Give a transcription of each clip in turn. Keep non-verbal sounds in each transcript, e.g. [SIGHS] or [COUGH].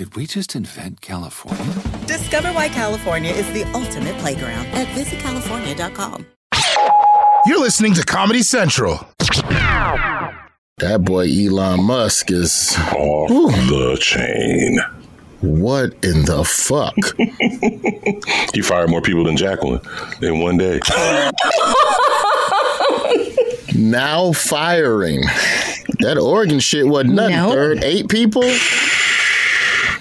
Did we just invent California? Discover why California is the ultimate playground at visitcalifornia.com. You're listening to Comedy Central. That boy Elon Musk is off Ooh. the chain. What in the fuck? [LAUGHS] he fired more people than Jacqueline in one day. now firing. That Oregon shit wasn't nothing. No. Third, eight people.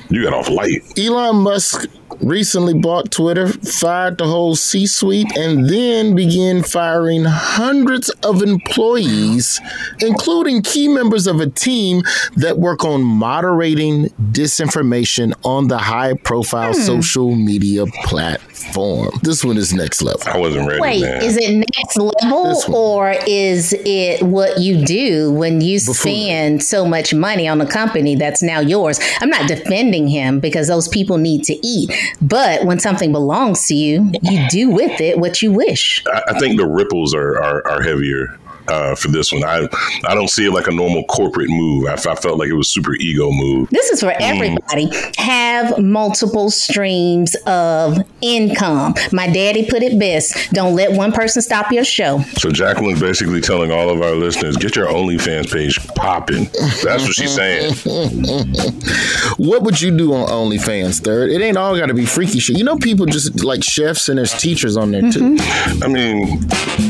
You got off light. Elon Musk recently bought Twitter, fired the whole C suite, and then began firing hundreds of employees, including key members of a team that work on moderating disinformation on the high profile hmm. social media platform. This one is next level. I wasn't ready. Wait, man. is it next level or is it what you do when you Before. spend so much money on a company that's now yours? I'm not defending him because those people need to eat. But when something belongs to you, you do with it what you wish. I, I think the ripples are, are, are heavier uh, for this one. I I don't see it like a normal corporate move. I, I felt like it was super ego move. This is for everybody. Mm. Have multiple streams of income. My daddy put it best. Don't let one person stop your show. So Jacqueline's basically telling all of our listeners, get your OnlyFans page popping. That's what she's saying. [LAUGHS] what would you do on OnlyFans, third? It ain't all got to be freaky shit. You know, people just like chefs and there's teachers on there too. Mm-hmm. I mean,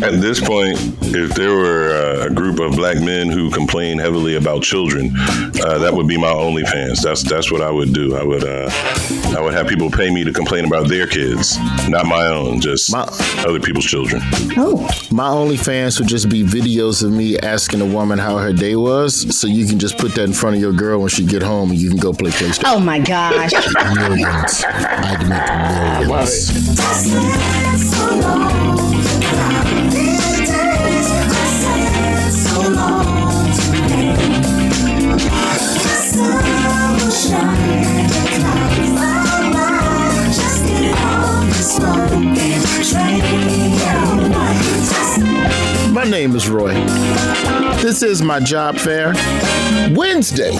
at this point, if there were were uh, a group of black men who complain heavily about children, uh, that would be my OnlyFans. That's that's what I would do. I would uh, I would have people pay me to complain about their kids, not my own, just my, other people's children. Oh, my OnlyFans would just be videos of me asking a woman how her day was, so you can just put that in front of your girl when she get home, and you can go play PlayStation. Oh my gosh! [LAUGHS] millions. I'd make millions. My name is Roy. This is my job fair. Wednesday.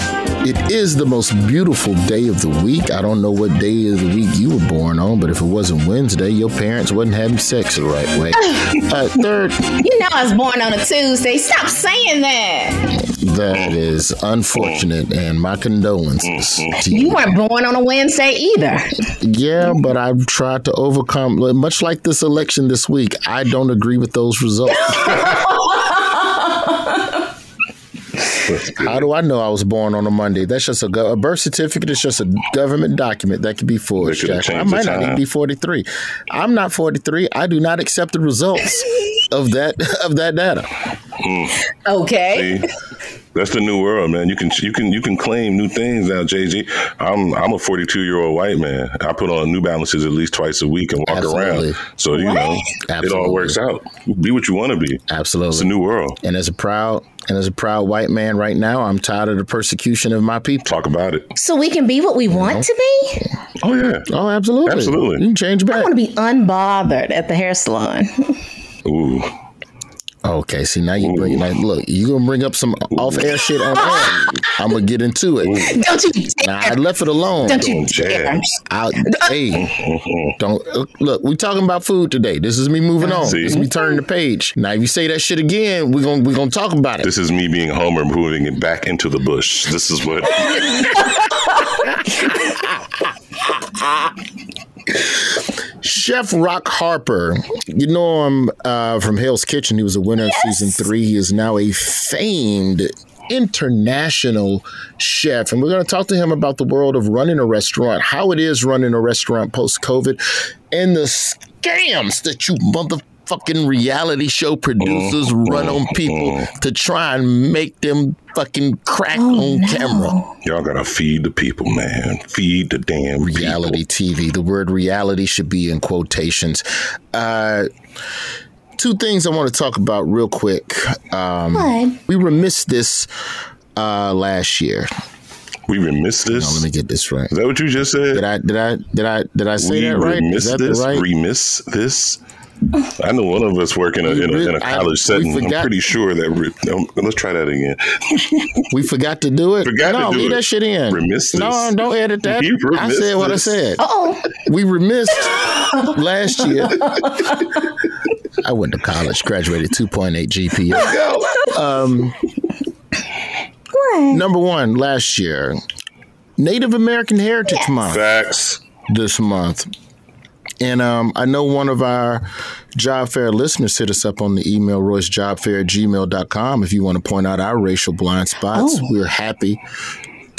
It is the most beautiful day of the week. I don't know what day of the week you were born on, but if it wasn't Wednesday, your parents wasn't having sex the right way. [LAUGHS] Uh, third. You know I was born on a Tuesday. Stop saying that. That is unfortunate, and my condolences. you. you weren't born on a Wednesday either. Yeah, but I've tried to overcome, much like this election this week, I don't agree with those results. How do I know I was born on a Monday? That's just a, a birth certificate. It's just a government document that can be forged. I might not even be forty three. I'm not forty three. I do not accept the results of that [LAUGHS] of that data. Mm. Okay. See? That's the new world, man. You can you can you can claim new things now, JG. I'm I'm a 42 year old white man. I put on New Balances at least twice a week and walk Absolutely. around. So you what? know, Absolutely. it all works out. Be what you want to be. Absolutely, it's a new world. And as a proud and as a proud white man right now, I'm tired of the persecution of my people. Talk about it. So we can be what we want know? to be. Oh yeah. Oh, absolutely. Absolutely. You can change back. I want to be unbothered at the hair salon. Ooh. Okay, see now you bring like look, you gonna bring up some off air shit on air. I'm gonna get into it. Don't you? Now, I left it alone. Don't you dare! I, hey, don't look. We talking about food today. This is me moving on. See? This is me turning the page. Now, if you say that shit again, we're gonna we gonna talk about it. This is me being Homer moving it back into the bush. This is what. [LAUGHS] Chef Rock Harper, you know him uh, from Hell's Kitchen. He was a winner yes. of season three. He is now a famed international chef. And we're going to talk to him about the world of running a restaurant, how it is running a restaurant post COVID, and the scams that you motherfucking reality show producers mm-hmm. run on people mm-hmm. to try and make them fucking crack oh, on no. camera. Y'all gotta feed the people, man. Feed the damn reality people. TV. The word reality should be in quotations. Uh, two things I want to talk about real quick. Um, what? We remissed this uh, last year. We remissed this. No, let me get this right. Is that what you just said? Did I did I did I did I say we that right? Is that this? right? Remiss this. [SIGHS] I know one of us work in a, in a, in a college I, setting. I'm pretty sure that. Um, let's try that again. [LAUGHS] we forgot to do it. Forgot no, to do leave it. that shit in. Remiss No, don't edit that. I said what I said. Oh, we remissed [LAUGHS] last year. I went to college, graduated 2.8 GPA. Um, number one, last year, Native American Heritage yes. Month. Facts. This month. And um, I know one of our job fair listeners hit us up on the email roycejobfair at gmail.com if you want to point out our racial blind spots. Oh. We're happy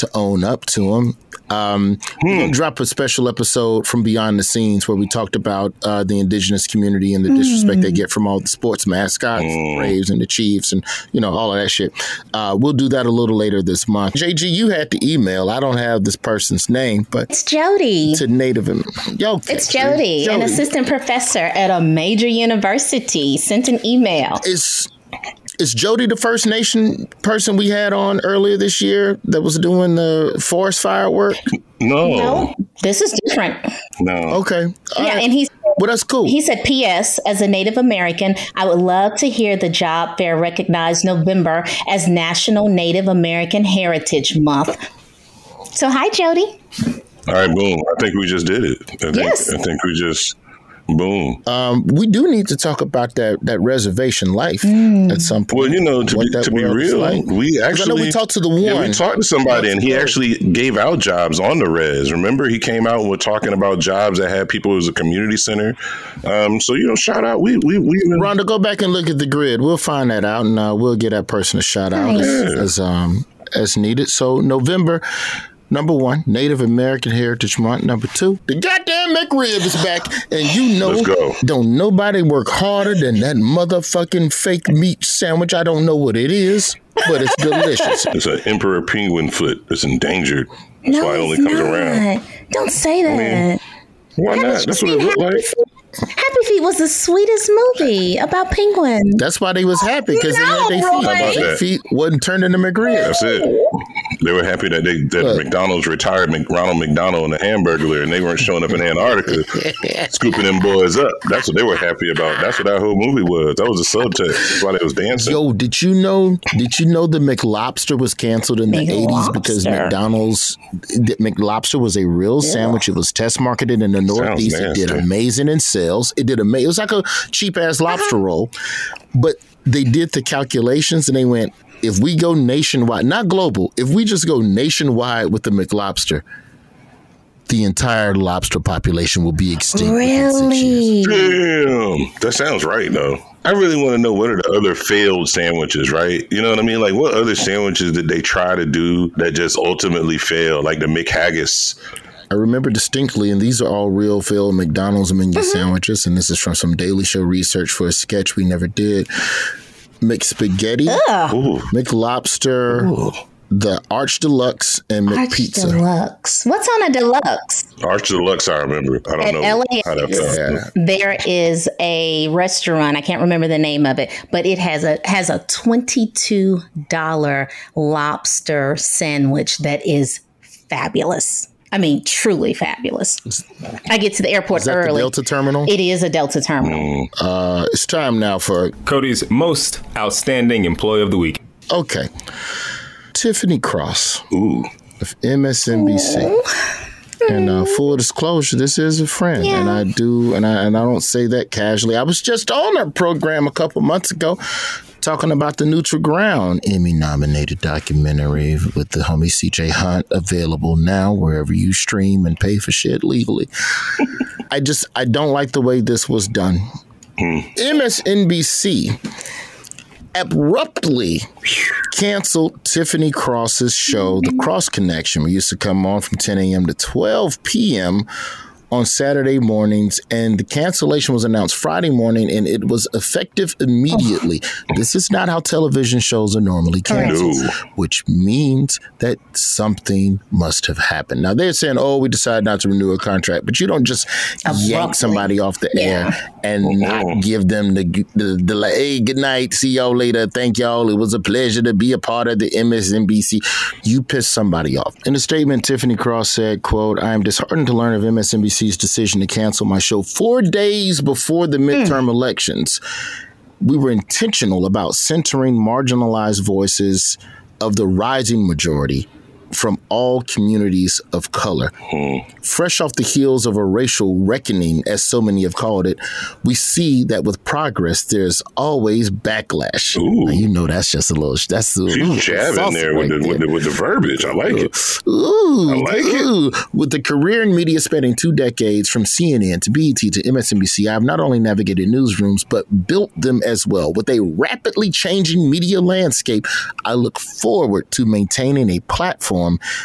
to own up to them. Um, hmm. We're drop a special episode from behind the scenes where we talked about uh, the indigenous community and the disrespect mm. they get from all the sports mascots, mm. Braves and the Chiefs, and you know all of that shit. Uh, we'll do that a little later this month. JG, you had the email. I don't have this person's name, but it's Jody to Native. Yo, it's Jody, Jody, an assistant professor at a major university, sent an email. It's is Jody the First Nation person we had on earlier this year that was doing the forest fire work? No. No, this is different. No. Okay. All yeah, right. and he's well, that's cool. He said, P.S. As a Native American, I would love to hear the job fair recognize November as National Native American Heritage Month. So, hi, Jody. All right, boom. I think we just did it. I think, yes. I think we just Boom. Um, we do need to talk about that that reservation life mm. at some point. Well, you know, to be, to be real, like. we actually we talked to the one. Yeah, we talked to somebody, and he actually gave out jobs on the res. Remember, he came out and we're talking about jobs that had people as a community center. Um, so you know, shout out. We we we. Rhonda, go back and look at the grid. We'll find that out, and uh, we'll get that person a shout out nice. as, as um as needed. So November Number one, Native American Heritage Month. Number two, the goddamn McRib is back, and you know, don't nobody work harder than that motherfucking fake meat sandwich. I don't know what it is, but it's delicious. It's an emperor penguin foot. It's endangered. That's no, why it only comes not. around. Don't say that. I mean, why not? That's what it looked like. Happy Feet was the sweetest movie about penguins. That's why they was happy because no, they had their feet. Their feet wasn't turned into McGrill. That's it. They were happy that they that McDonald's retired Ronald McDonald and the Hamburglar, and they weren't showing up in Antarctica, [LAUGHS] scooping them boys up. That's what they were happy about. That's what that whole movie was. That was a subtext. That's why they was dancing. Yo, did you know? Did you know the McLobster was canceled in the eighties because McDonald's McLobster was a real yeah. sandwich. It was test marketed in the Northeast. It did amazing in sales sales. It did amazing. It was like a cheap ass lobster uh-huh. roll, but they did the calculations and they went, if we go nationwide, not global, if we just go nationwide with the McLobster, the entire lobster population will be extinct. Really? Damn. That sounds right, though. I really want to know what are the other failed sandwiches, right? You know what I mean? Like, what other sandwiches did they try to do that just ultimately failed? Like the McHaggis I remember distinctly, and these are all real failed McDonald's menu mm-hmm. sandwiches, and this is from some Daily Show research for a sketch we never did. McSpaghetti, McLobster, Ooh. the Arch Deluxe, and McPizza. Arch Deluxe. What's on a deluxe? Arch Deluxe, I remember. I don't At know. LA, how that yeah. There is a restaurant. I can't remember the name of it, but it has a has a twenty two dollar lobster sandwich that is fabulous. I mean, truly fabulous. I get to the airport early. The Delta terminal. It is a Delta terminal. Mm. Uh, it's time now for Cody's most outstanding employee of the week. Okay, Tiffany Cross. Ooh. Of MSNBC. Ooh. And uh, full disclosure, this is a friend, yeah. and I do, and I and I don't say that casually. I was just on her program a couple months ago, talking about the Neutral Ground Emmy nominated documentary with the homie CJ Hunt available now wherever you stream and pay for shit legally. [LAUGHS] I just I don't like the way this was done. Hmm. MSNBC abruptly canceled Tiffany Cross's show, The Cross Connection. We used to come on from 10 a.m. to 12 p.m. on Saturday mornings, and the cancellation was announced Friday morning, and it was effective immediately. Oh. This is not how television shows are normally canceled, No. which means that something must have happened. Now they're saying, "Oh, we decided not to renew a contract," but you don't just yank somebody off the air and uh-huh. not give them the, the the like, hey, good night, see y'all later, thank y'all. It was a pleasure to be a part of the MSNBC. You pissed somebody off. In a statement, Tiffany Cross said, "quote I am disheartened to learn of MSNBC's decision to cancel my show four days before the hmm. midterm elections. We were intentional about centering marginalized voices of the rising majority." From all communities of color. Hmm. Fresh off the heels of a racial reckoning, as so many have called it, we see that with progress, there's always backlash. Now, you know that's just a little. That's a, She's jabbing there with, the, with, the, with the verbiage. I like it. Ooh, I like it. With the career in media spanning two decades from CNN to BET to MSNBC, I've not only navigated newsrooms, but built them as well. With a rapidly changing media landscape, I look forward to maintaining a platform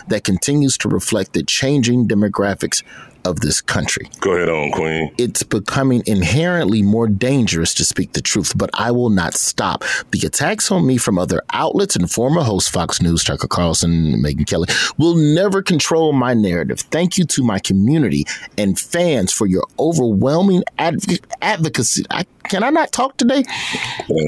that continues to reflect the changing demographics of this country. Go ahead on, Queen. It's becoming inherently more dangerous to speak the truth, but I will not stop. The attacks on me from other outlets and former hosts Fox News, Tucker Carlson, Megyn Kelly will never control my narrative. Thank you to my community and fans for your overwhelming adv- advocacy. I, can I not talk today?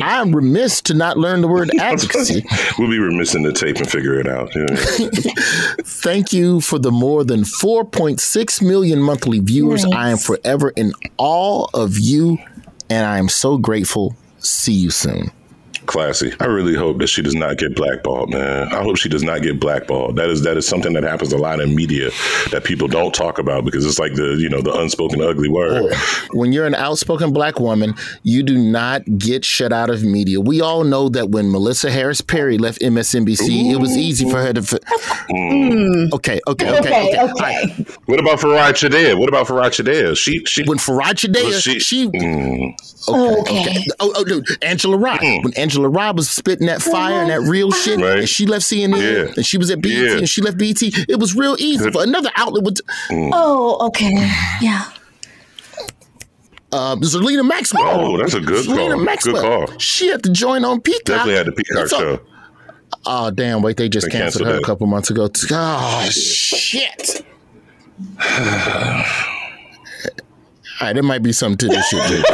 I'm remiss to not learn the word [LAUGHS] advocacy. we'll be remiss in the tape and figure it out. Yeah. [LAUGHS] Thank you for the more than 4.6 million monthly viewers. I am forever in awe of you, and I am so grateful. See you soon. Classy. I really hope that she does not get blackballed, man. I hope she does not get blackballed. That is that is something that happens a lot in media that people don't talk about because it's like the you know the unspoken ugly word. When you're an outspoken black woman, you do not get shut out of media. We all know that when Melissa Harris Perry left MSNBC, it was easy for her to. F- Mm. Okay, okay, okay, okay. All right. What about Farai Chideya? What about Farai Chideya? She she when Farai Chideya she, she Mm. Okay, okay. Oh, oh, no. Angela Rye. When Angela Rye was spitting that fire and that real shit, Right. and she left CNN, Yeah. and she was at BET, Yeah. and she left BET, it was real easy for another outlet. Would, Oh, okay. Yeah. uh, Zerlina Maxwell. Oh, that's a good Zerlina call. Good call. She had to join on Peacock. Definitely had the Peacock It's all- show. Oh, damn. Wait, they just They canceled, canceled her it. a couple months ago. Oh, shit. [SIGHS] All right, there might be something to this shit, JJ.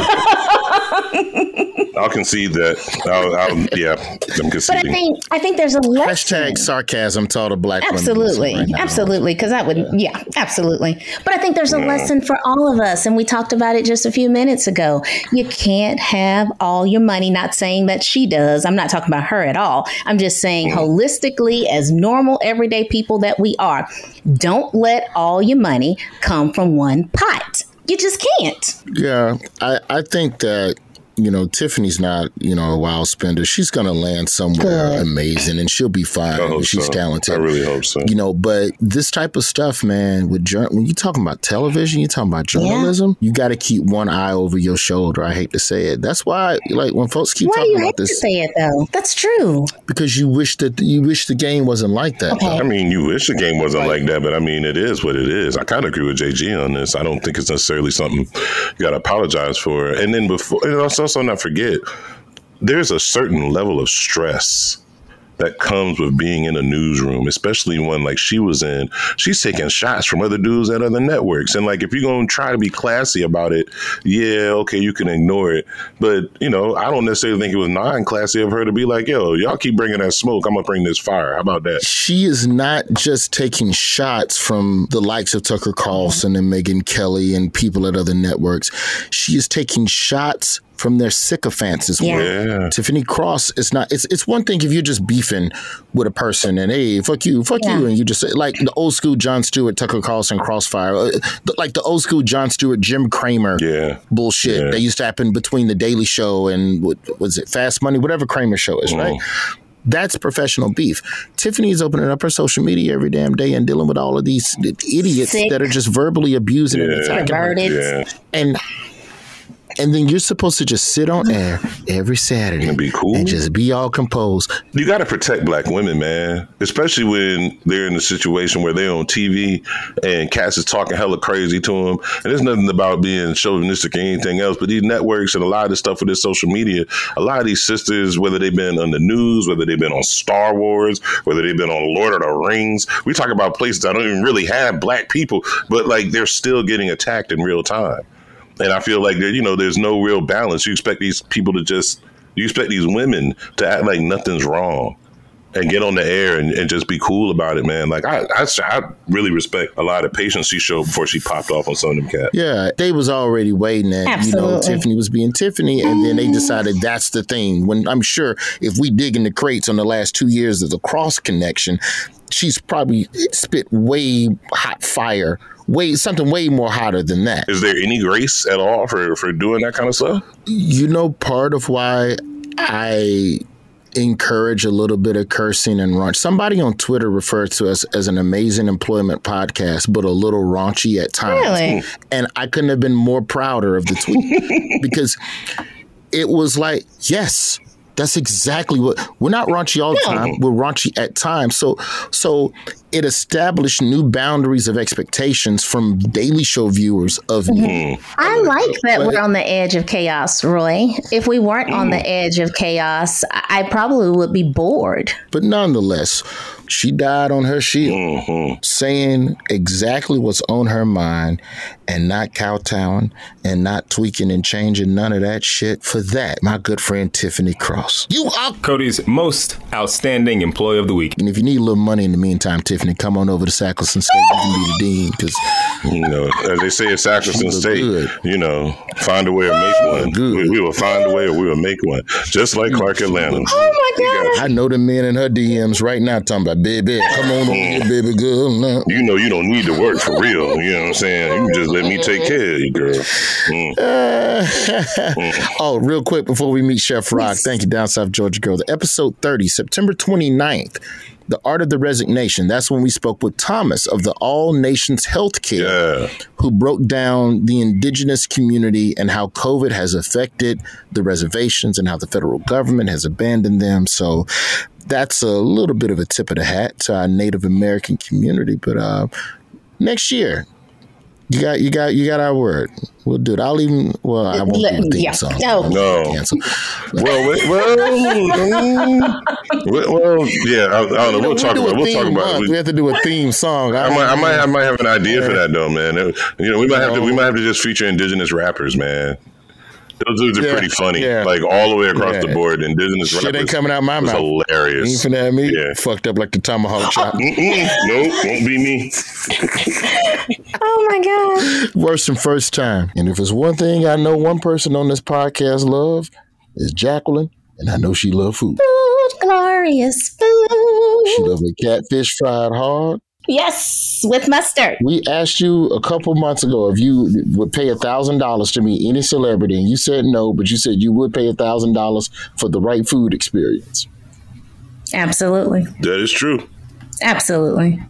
[LAUGHS] I'll concede that. I'll, I'll yeah, I'm conceding. But I think I think there's a lesson. Hashtag sarcasm to all the black women. Absolutely, listening right absolutely. Because I would, yeah, absolutely. But I think there's a lesson for all of us, and we talked about it just a few minutes ago. You can't have all your money. Not saying that she does. I'm not talking about her at all. I'm just saying mm-hmm. holistically, as normal, everyday people that we are, don't let all your money come from one pot. You just can't. Yeah, I, I think that you know Tiffany's not you know a wild spender. She's gonna land somewhere amazing, and she'll be fine. I hope She's so. talented. I really hope so. You know, but this type of stuff, man, with jour- when you're talking about television, you're talking about journalism. You got to keep one eye over your shoulder. I hate to say it. That's why, like, when folks keep Why do talking you about hate to this, say it though? That's true. because you wish that you wish the game wasn't like that. I mean, you wish the game wasn't like that, but I mean, it is what it is. I kind of agree with JG on this. I don't think it's necessarily something you got to apologize for. And then before, and let's also not forget, there's a certain level of stress that comes with being in a newsroom, especially one like she was in. She's taking shots from other dudes at other networks. And like, if you're going to try to be classy about it, yeah, okay, you can ignore it. But, you know, I don't necessarily think it was non classy of her to be like, yo, y'all keep bringing that smoke. I'm to bring this fire. How about that? she is not just taking shots from the likes of Tucker Carlson and Megyn Kelly and people at other networks. She is taking shots from their sycophants as well. Yeah. Tiffany Cross is not. It's it's one thing if you're just beefing with a person and hey, fuck you, fuck Yeah. you, and you just say like the old school Jon Stewart, Tucker Carlson crossfire, uh, like the old school Jon Stewart, Jim Cramer Yeah. bullshit Yeah. that used to happen between the Daily Show and what was it, Fast Money, whatever Cramer show is, right? That's professional beef. Tiffany is opening up her social media every damn day and dealing with all of these idiots Sick. that are just verbally abusing and attacking her. Yeah. And and then you're supposed to just sit on air every Saturday And be cool. and just be all composed. You got to protect black women, man. Especially when they're in a situation where they're on TV and Cass is talking hella crazy to them. And there's nothing about being chauvinistic or anything else, but these networks and a lot of this stuff with this social media, a lot of these sisters, whether they've been on the news, whether they've been on Star Wars, whether they've been on Lord of the Rings, we talk about places that don't even really have black people, but like they're still getting attacked in real time. And I feel like there, you know, there's no real balance. You expect these people to just, you expect these women to act like nothing's wrong and get on the air and, and just be cool about it, man. Like I, I, I really respect a lot of patience she showed before she popped off on some of them cats. Yeah, they was already waiting and you know Absolutely. Tiffany was being Tiffany and then they decided that's the thing. When I'm sure if we dig in the crates on the last two years of the cross connection, she's probably spit way hot fire, way something way more hotter than that. Is there any grace at all for for doing that kind of stuff? You know, part of why I encourage a little bit of cursing and raunch. Somebody on Twitter referred to us as an amazing employment podcast, but a little raunchy at times. Really? And I couldn't have been more prouder of the tweet [LAUGHS] because it was like, yes, that's exactly what we're not raunchy all the time. We're raunchy at times. So so it established new boundaries of expectations from Daily Show viewers of mm-hmm. me. I like that we're on the edge of chaos, Roy. If we weren't on the mm. edge of chaos, I I probably would be bored. But nonetheless, she died on her shield, mm-hmm. saying exactly what's on her mind and not kowtowing and not tweaking and changing none of that shit. For that, my good friend Tiffany Cross. You are. Cody's most outstanding employee of the week. And if you need a little money in the meantime, Tiffany, come on over to Sackleson State. You can be the dean because You know, as they say at Sacristone State, good. you know, find a way or make one. good. We, we will find a way or we will make one. Just like Clark Atlanta. Oh my God. I know the men in her DMs right now talking about, baby, come on over here, baby girl. Now. You know you don't need to work for real. You know what I'm saying? You can just let me take care of you, girl. Mm. [LAUGHS] oh, real quick before we meet Chef Rock, thank you, Down South Georgia Girl. The episode 30, September 29th, The Art of the Resignation. That's when we spoke with Thomas of the All Nations Healthcare, Yeah. who broke down the indigenous community and how COVID has affected the reservations and how the federal government has abandoned them. So that's a little bit of a tip of the hat to our Native American community. But uh, next year, you got you got you got our word. We'll do it. I'll even well, I won't do a theme Yeah. song. No. Oh. No. Cancel. Well, wait, well, well, well, yeah. I, I don't know. We'll talk about. a We'll talk about. month. it. We We, have to do a theme song. I might, I might, I might have an idea for that though, man. It- you know, we might have to, we might have to just feature indigenous rappers, man. Those dudes are Yeah, pretty funny, yeah. like all the way across Yeah. the board. Indigenous Shit rappers ain't coming out my mouth. Hilarious. ain't finna have me Yeah. fucked up like the tomahawk ah, chop. Mm-mm, nope, won't be me. [LAUGHS] Oh my God. Worse than first time. And if it's one thing I know one person on this podcast love is Jacqueline, and I know she love food. Food, glorious food. She loves love a catfish fried hard. Yes, with mustard. We asked you a couple months ago if you would pay a thousand dollars to meet any celebrity, and you said no, but you said you would pay a thousand dollars for the right food experience. Absolutely. That is true. Absolutely.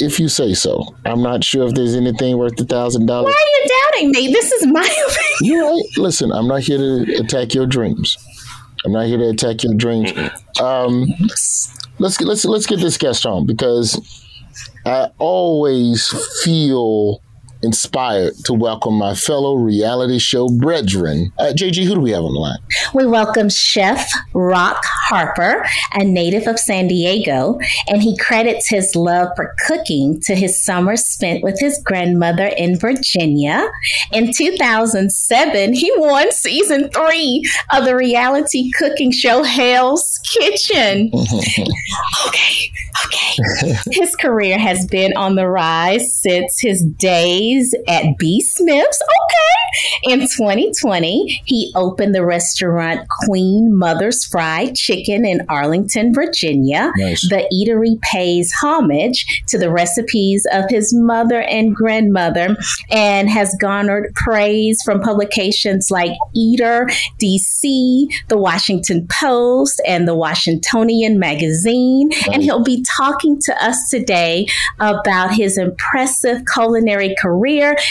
If you say so, I'm not sure if there's anything worth a thousand dollars. Why are you doubting me? This is my [LAUGHS] opinion. You're right. Listen, I'm not here to attack your dreams. I'm not here to attack your dreams. Um, let's get, let's let's get this guest on because I always feel inspired to welcome my fellow reality show brethren. Uh, JG, who do we have on the line? We welcome Chef Rock Harper, a native of San Diego, and he credits his love for cooking to his summer spent with his grandmother in Virginia. In 2007, he won season three of the reality cooking show Hell's Kitchen. [LAUGHS] okay, okay. His career has been on the rise since his days at B. Smith's. Okay. In 2020, he opened the restaurant Queen Mother's Fried Chicken in Arlington, Virginia. Nice. The eatery pays homage to the recipes of his mother and grandmother and has garnered praise from publications like Eater, DC, The Washington Post, and The Washingtonian Magazine. Nice. And he'll be talking to us today about his impressive culinary career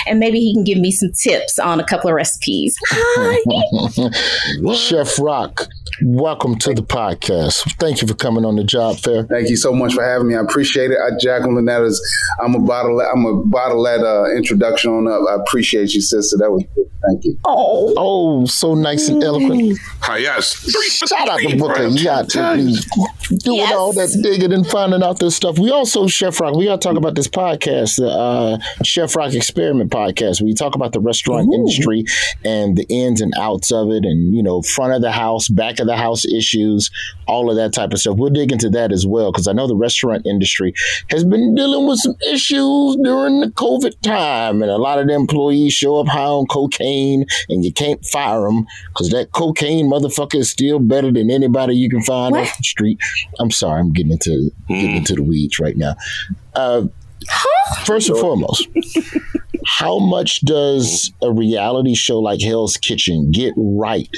and maybe he can give me some tips on a couple of recipes. [LAUGHS] [LAUGHS] Chef Rock, welcome to the podcast. Thank you for coming on the job fair. Thank you so much for having me. I appreciate it. I, Jacqueline, that is, I'm a bottle, I'm a bottle that uh, introduction on up. I appreciate you, sister. That was good. Thank you. Oh, oh, so nice and eloquent. Hi, yes. Shout out to Booker. You got to be doing yes. all that digging and finding out this stuff. We also, Chef Rock, we got to talk about this podcast, the uh, Chef Rock Experiment podcast, where you talk about the restaurant Ooh. industry and the ins and outs of it and, you know, front of the house, back of the house issues, all of that type of stuff. We'll dig into that as well because I know the restaurant industry has been dealing with some issues during the COVID time, and a lot of the employees show up high on cocaine, and you can't fire them because that cocaine motherfucker is still better than anybody you can find what? off the street. I'm sorry, I'm getting into mm. getting into the weeds right now. Uh, First and foremost, how much does a reality show like Hell's Kitchen get right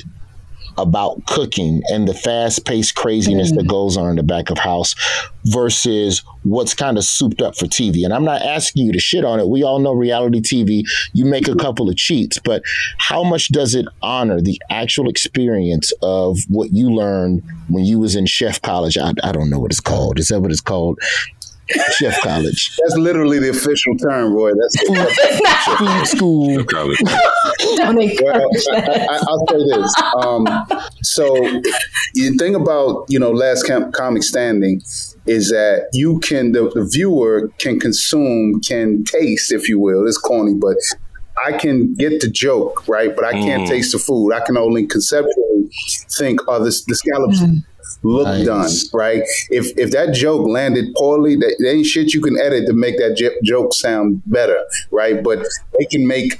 about cooking and the fast paced craziness mm. that goes on in the back of house versus what's kind of souped up for TV. And I'm not asking you to shit on it. We all know reality TV, you make a couple of cheats, but how much does it honor the actual experience of what you learned when you was in chef college? I, I don't know what it's called. Is that what it's called? Chef College. That's literally the official term, Roy. That's [LAUGHS] food school. College. Don't well, I, will say this. Um, so the thing about you know last camp comic standing is that you can the, the viewer can consume can taste if you will it's corny but I can get the joke, right? But I can't mm. taste the food. I can only conceptually think, oh, this, the scallops mm look nice. done, right? If if that joke landed poorly, that, that ain't shit you can edit to make that j- joke sound better, right? But they can make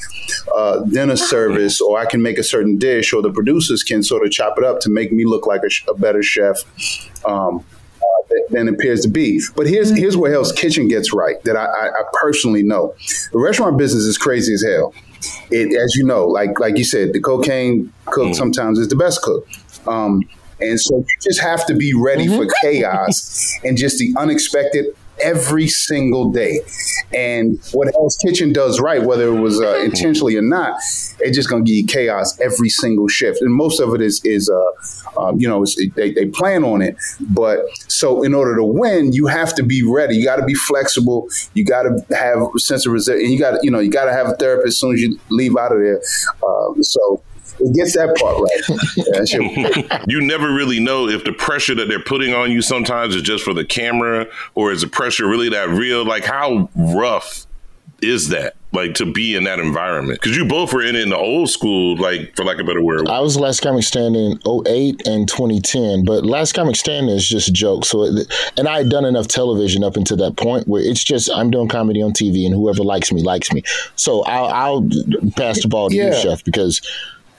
uh, dinner service, or I can make a certain dish, or the producers can sort of chop it up to make me look like a, a better chef. Um, uh, than it appears to be. But here's here's where Hell's Kitchen gets right that I, I, I personally know. The restaurant business is crazy as hell. It, as you know, like like you said, the cocaine cook mm. sometimes is the best cook. Um, and so you just have to be ready mm-hmm. for chaos [LAUGHS] and just the unexpected every single day. And what Hell's Kitchen does right, whether it was uh, intentionally or not, it's just going to give you chaos every single shift. And most of it is, is uh, um, you know, they, they plan on it. But so in order to win, you have to be ready. You got to be flexible. You got to have a sense of resilience. And you got to, you know, you got to have a therapist as soon as you leave out of there. Uh, so it gets that part right. [LAUGHS] Yeah, you never really know if the pressure that they're putting on you sometimes is just for the camera or is the pressure really that real? Like, how rough is that? Like to be in that environment because you both were in it in the old school, like for like a better word. I was last comic standing 08 and 2010, but last comic standing is just a joke. So, it, and I had done enough television up until that point where it's just I'm doing comedy on TV, and whoever likes me likes me. So I'll, I'll pass the ball to yeah. you, chef, because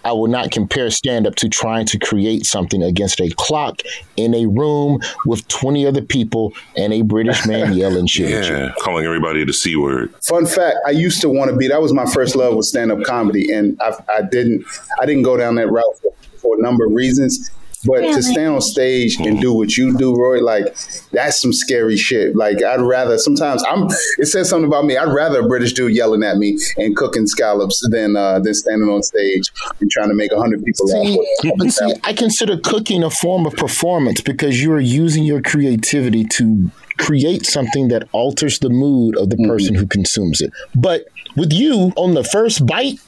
I will not compare stand up to trying to create something against a clock in a room with 20 other people and a British [LAUGHS] man yelling shit. yeah, calling everybody the C word. Fun fact I used to want to be, that was my first love with stand up comedy. And I, I, didn't, I didn't go down that route for, for a number of reasons. But to stand on stage and do what you do, Roy, like that's some scary shit. Like I'd rather sometimes I'm. It says something about me. I'd rather a British dude yelling at me and cooking scallops than uh, than standing on stage and trying to make a hundred people laugh. See, I consider cooking a form of performance because you are using your creativity to create something that alters the mood of the mm-hmm. person who consumes it. But with you on the first bite,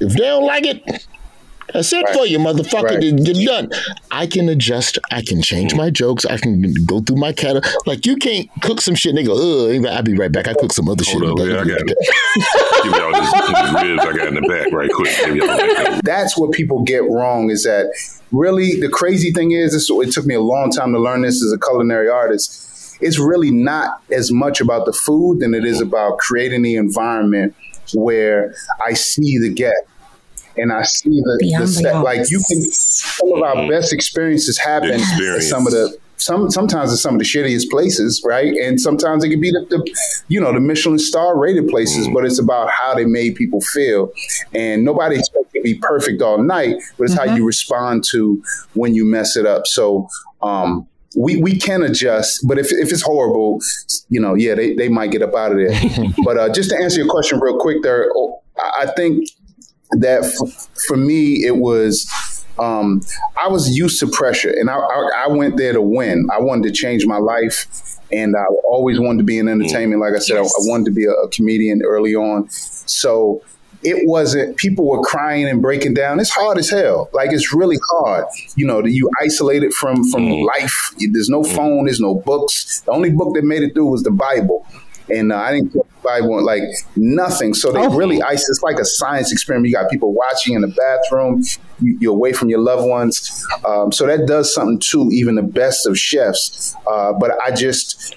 if they don't like it, that's it right. for you, motherfucker. Right. You're done. I can adjust. I can change my jokes. I can go through my catalog. Like you can't cook some shit and they go, ugh, I'll be right back. I cook some other Hold shit. Up, yeah, I got [LAUGHS] Give y'all this, ribs I got in the back right quick. That's what people get wrong is that really the crazy thing is, this, it took me a long time to learn this as a culinary artist. It's really not as much about the food than it is about creating the environment where I see the gap and I see the, the set. Like you can, some of our best experiences happen at some of the some sometimes it's some of the shittiest places, right? And sometimes it can be the, the you know the Michelin star rated places, mm. but it's about how they made people feel. And nobody expects to be perfect all night, but it's mm-hmm. how you respond to when you mess it up. So um, we, we can adjust, but if, if it's horrible, you know, yeah, they, they might get up out of there. [LAUGHS] but uh, just to answer your question real quick there, I think that f- for me, it was um, I was used to pressure, and I, I, I, went there to win. I wanted to change my life, and I always wanted to be in entertainment. Like I said, yes. I, I, wanted to be a, a, comedian early on. So it wasn't. People were crying and breaking down. It's hard as hell. Like it's really hard. You know, you isolated from from mm. life. There's no mm. phone. There's no books. The only book that made it through was the Bible and uh, I didn't Bible like nothing. So they oh. really ice. It's like a science experiment. You got people watching in the bathroom. You, are away from your loved ones. Um, so that does something too. Even the best of chefs. Uh, but I just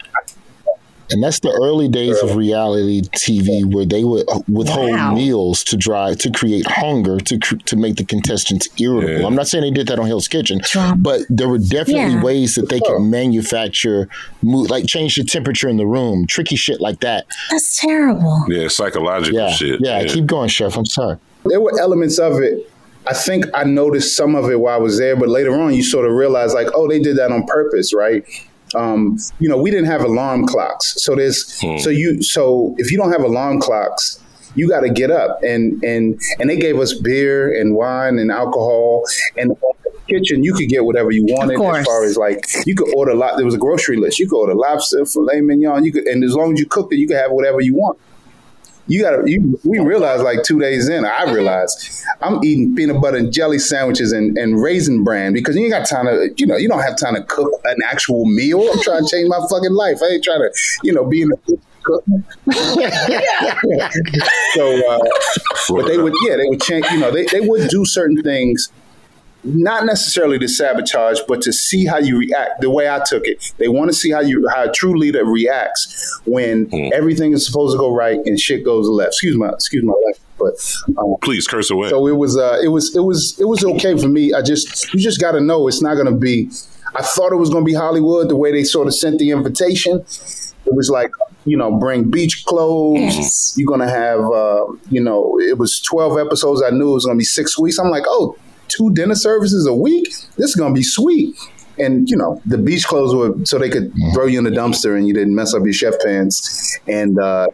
and that's the early days of reality TV where they would uh, withhold wow. meals to drive to create hunger to to make the contestants irritable. Yeah. I'm not saying they did that on Hell's Kitchen, but there were definitely yeah. ways that they could manufacture, like change the temperature in the room, tricky shit like that. That's terrible. Yeah, psychological yeah. shit. Yeah, yeah, keep going, chef. I'm sorry. There were elements of it I think I noticed some of it while I was there, but later on you sort of realize like, oh, they did that on purpose, right? Um, you know, we didn't have alarm clocks. So there's hmm. so you so if you don't have alarm clocks, you got to get up. And and and they gave us beer and wine and alcohol and kitchen. You could get whatever you wanted as far as like you could order a lot there was a grocery list. You could order lobster filet mignon. You could and as long as you cooked it you could have whatever you want you gotta you, we realized like two days in i realized i'm eating peanut butter and jelly sandwiches and, and raisin bran because you ain't got time to you know you don't have time to cook an actual meal i'm trying to change my fucking life i ain't trying to you know be in the [LAUGHS] so, uh, but they would, yeah, they would change. You know, they, they would do certain things not necessarily to sabotage, but to see how you react. The way I took it, they want to see how you how a true leader reacts when mm. everything is supposed to go right and shit goes left. Excuse my excuse my left, but um, please curse away. So it was uh, it was it was it was okay for me. I just you just got to know it's not going to be. I thought it was going to be Hollywood the way they sort of sent the invitation. It was like you know, bring beach clothes. Yes. You're gonna have, uh, you know, it was 12 episodes. I knew it was gonna be six weeks. I'm like, oh, two dinner services a week. This is gonna be sweet. And you know, the beach clothes were so they could mm-hmm. throw you in the dumpster and you didn't mess up your chef pants. And uh,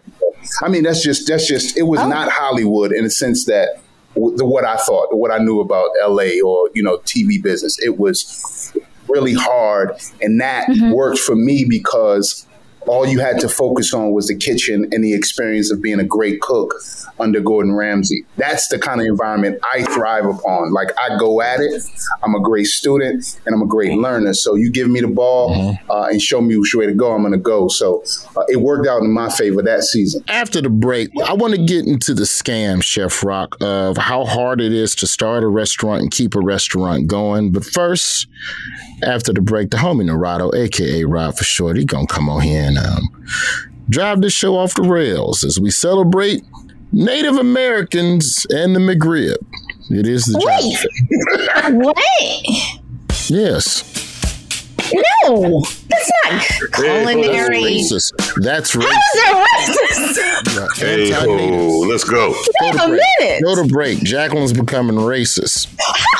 I mean, that's just that's just it was oh. not Hollywood in the sense that the, what I thought, what I knew about LA or you know TV business. It was really hard, and that mm-hmm. worked for me because all you had to focus on was the kitchen and the experience of being a great cook under Gordon Ramsay. That's the kind of environment I thrive upon. Like I go at it. I'm a great student and I'm a great learner. So you give me the ball mm-hmm. uh, and show me which way to go, I'm going to go. So uh, it worked out in my favor that season. After the break, I want to get into the scam, Chef Rock, of how hard it is to start a restaurant and keep a restaurant going. But first, after the break, the homie Narado, aka Rob for short, he gonna come on here and um, drive this show off the rails as we celebrate Native Americans and the McRib. It is the Wait. what? Yes. No, that's not culinary. That's racist. That's racist. How is that racist? Hey, oh, let's go. Go to, break. minute. go to break. Jacqueline's becoming racist.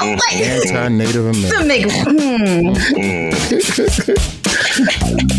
Anti-Native American. The You [LAUGHS]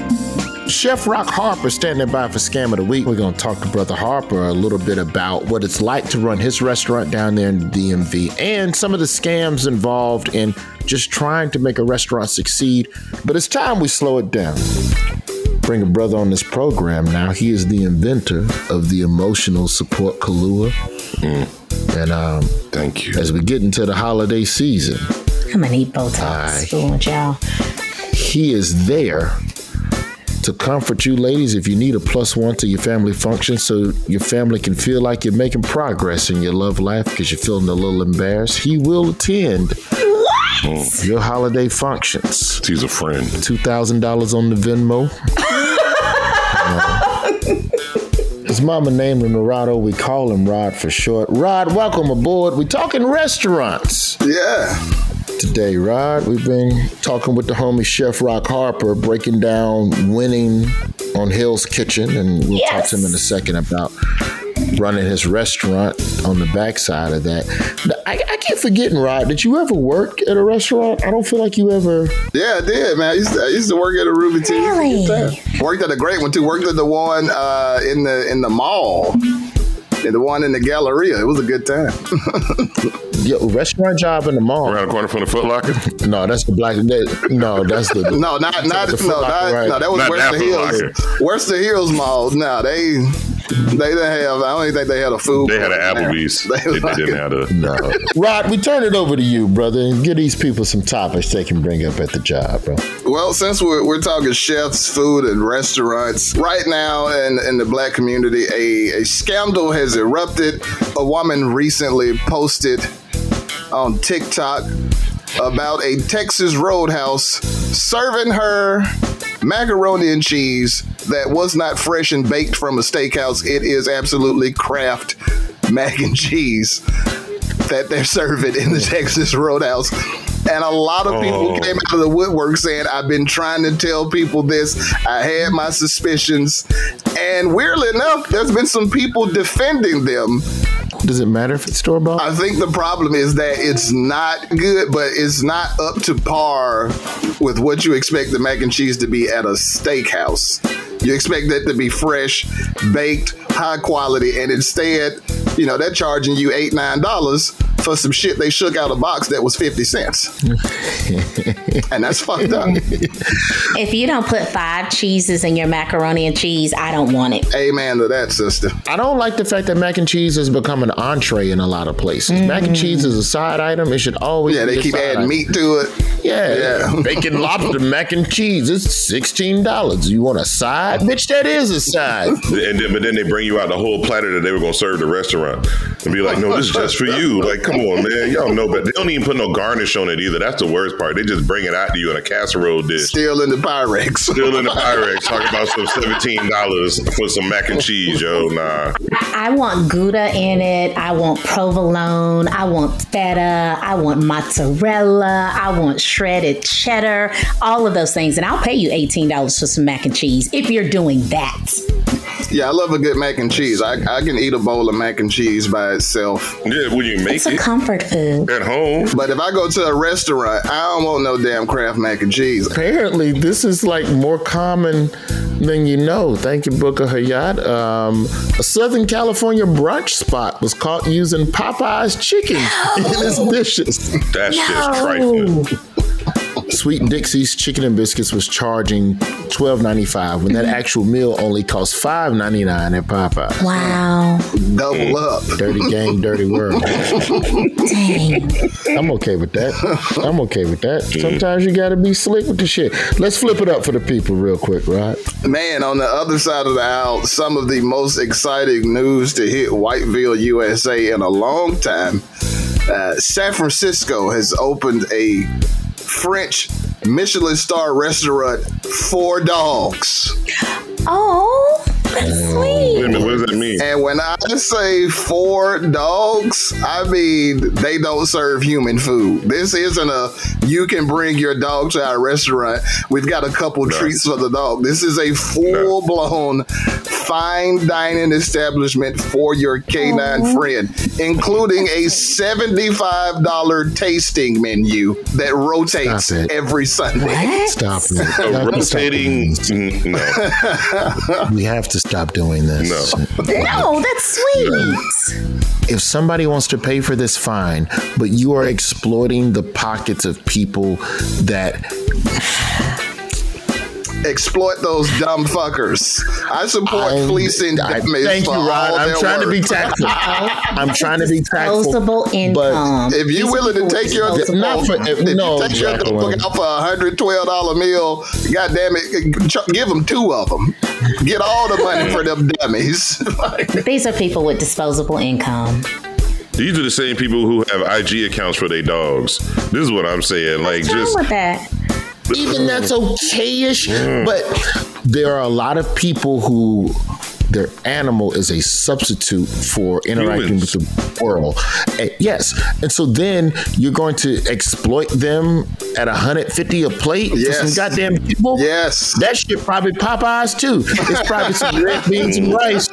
Chef Rock Harper standing by for Scam of the Week. We're going to talk to Brother Harper a little bit about what it's like to run his restaurant down there in the DMV and some of the scams involved in just trying to make a restaurant succeed. But it's time we slow it down. Bring a brother on this program now. He is the inventor of the emotional support Kahlua. Mm. And um, thank you. As we get into the holiday season, I'm gonna eat Botox. Uh, y'all. He is there to comfort you, ladies, if you need a plus one to your family function so your family can feel like you're making progress in your love life because you're feeling a little embarrassed, he will attend what? your holiday functions. He's a friend. $2,000 on the Venmo. uh, [LAUGHS] his mama named him Rado. We call him Rod for short. Rod, welcome aboard. We talking restaurants. Yeah today, Rod. We've been talking with the homie Chef Rock Harper, breaking down winning on Hell's Kitchen, and we'll yes. talk to him in a second about running his restaurant on the backside of that. I, I, keep forgetting, Rod. Did you ever work at a restaurant? I don't feel like you ever. Yeah, I did, man. I used to, I used to work at a Ruby T. Really? Worked at a great one too. Worked at the one uh, in the in the mall and the one in the Galleria. It was a good time. [LAUGHS] Yo, restaurant job in the mall. Around the corner from the Foot Locker? No, that's the black. no, that's the. no, not not the no, not, right. no. That was not Western Hills. Western Hills Mall. No, they they didn't have. I don't even think they had a food. They had an Applebee's. [LAUGHS] They, they didn't have a. No. [LAUGHS] Rod, we turn it over to you, brother, and give these people some topics they can bring up at the job, bro. Well, since we're, we're talking chefs, food, and restaurants, right now in, in the black community, a, a scandal has erupted. A woman recently posted on TikTok about a Texas roadhouse serving her macaroni and cheese that was not fresh and baked from a steakhouse. It is absolutely Kraft mac and cheese that they're serving in the oh. Texas Roadhouse. And a lot of people oh. came out of the woodwork saying, I've been trying to tell people this. I had my suspicions. And weirdly enough, there's been some people defending them does it matter if it's store bought? I think the problem is that it's not good, but it's not up to par with what you expect the mac and cheese to be at a steakhouse. You expect that to be fresh, baked, high quality, and instead, you know, they're charging you eight, nine dollars for some shit they shook out a box that was 50 cents. [LAUGHS] and that's fucked up. If you don't put five cheeses in your macaroni and cheese, I don't want it. Amen to that, sister. I don't like the fact that mac and cheese has become an entree in a lot of places. Mm. Mac and cheese is a side item. It should always Yeah, they keep adding item. meat to it. Yeah. yeah. [LAUGHS] Bacon lobster mac and cheese. It's $16. You want a side? [LAUGHS] Bitch, that is a side. and then, but then they bring you out the whole platter that they were going to serve the restaurant and be like, no, this is just for you. Like, come on, man. Y'all know, but they don't even put no garnish on it either. That's the worst part. They just bring it out to you in a casserole dish. Still in the Pyrex. Still in the Pyrex. Talking about some seventeen dollars for some mac and cheese, yo. Nah. I want Gouda in it. I want provolone. I want feta. I want mozzarella. I want shredded cheddar. All of those things, and I'll pay you eighteen dollars for some mac and cheese if you're doing that. Yeah, I love a good mac and cheese. I, I can eat a bowl of mac and cheese by itself. Yeah, when you make it's it. It's a comfort food. At home. But if I go to a restaurant, I don't want no damn Kraft mac and cheese. Apparently, this is like more common than you know. Thank you, Booker Hayat. Um, a Southern California brunch spot was caught using Popeye's chicken no. in [GASPS] its dishes. That's no. just trifling. Sweet Dixie's Chicken and Biscuits was charging twelve ninety five when that actual meal only cost five ninety nine at Popeye. Wow. Double up. Dirty game, dirty world. Dang. I'm okay with that. I'm okay with that. Sometimes you gotta be slick with the shit. Let's flip it up for the people real quick, right? Man, on the other side of the aisle, some of the most exciting news to hit Whiteville, USA in a long time. Uh, San Francisco has opened a French Michelin star restaurant for dogs. Oh, that's sweet. Wait a minute, what does that mean? And when I say four dogs, I mean they don't serve human food. This isn't a you can bring your dog to our restaurant. We've got a couple treats for the dog. This is a full blown fine dining establishment for your canine friend, including a $75 tasting menu that rotates Stop every Sunday. [LAUGHS] Stop it. A We have to stop rotating. doing this. mm, No. [LAUGHS] We have to stop doing this. No, that's sweet. If somebody wants to pay for this, fine. But you are exploiting the pockets of people that Exploit those dumb fuckers. I support fleecing I- dummies thank you, Rod. I'm their trying to be tactful. [LAUGHS] I'm trying to be tactful. Disposable income. If you These willing to take your with Not for- if no, you take your Jacqueline. dog out for a hundred twelve dollar meal, god damn it, give them two of them. Get all the money for them dummies. [LAUGHS] These are people with disposable income. These are the same people who have IG accounts for their dogs. This is what I'm saying. Like, What's wrong just with that? Even that's okayish. Mm. But there are a lot of people who their animal is a substitute for interacting Humans. with the world. And yes, and so then you're going to exploit them at 150 a plate for Yes. some goddamn people. yes. That shit probably Popeyes too. It's probably some red [LAUGHS] beans and rice.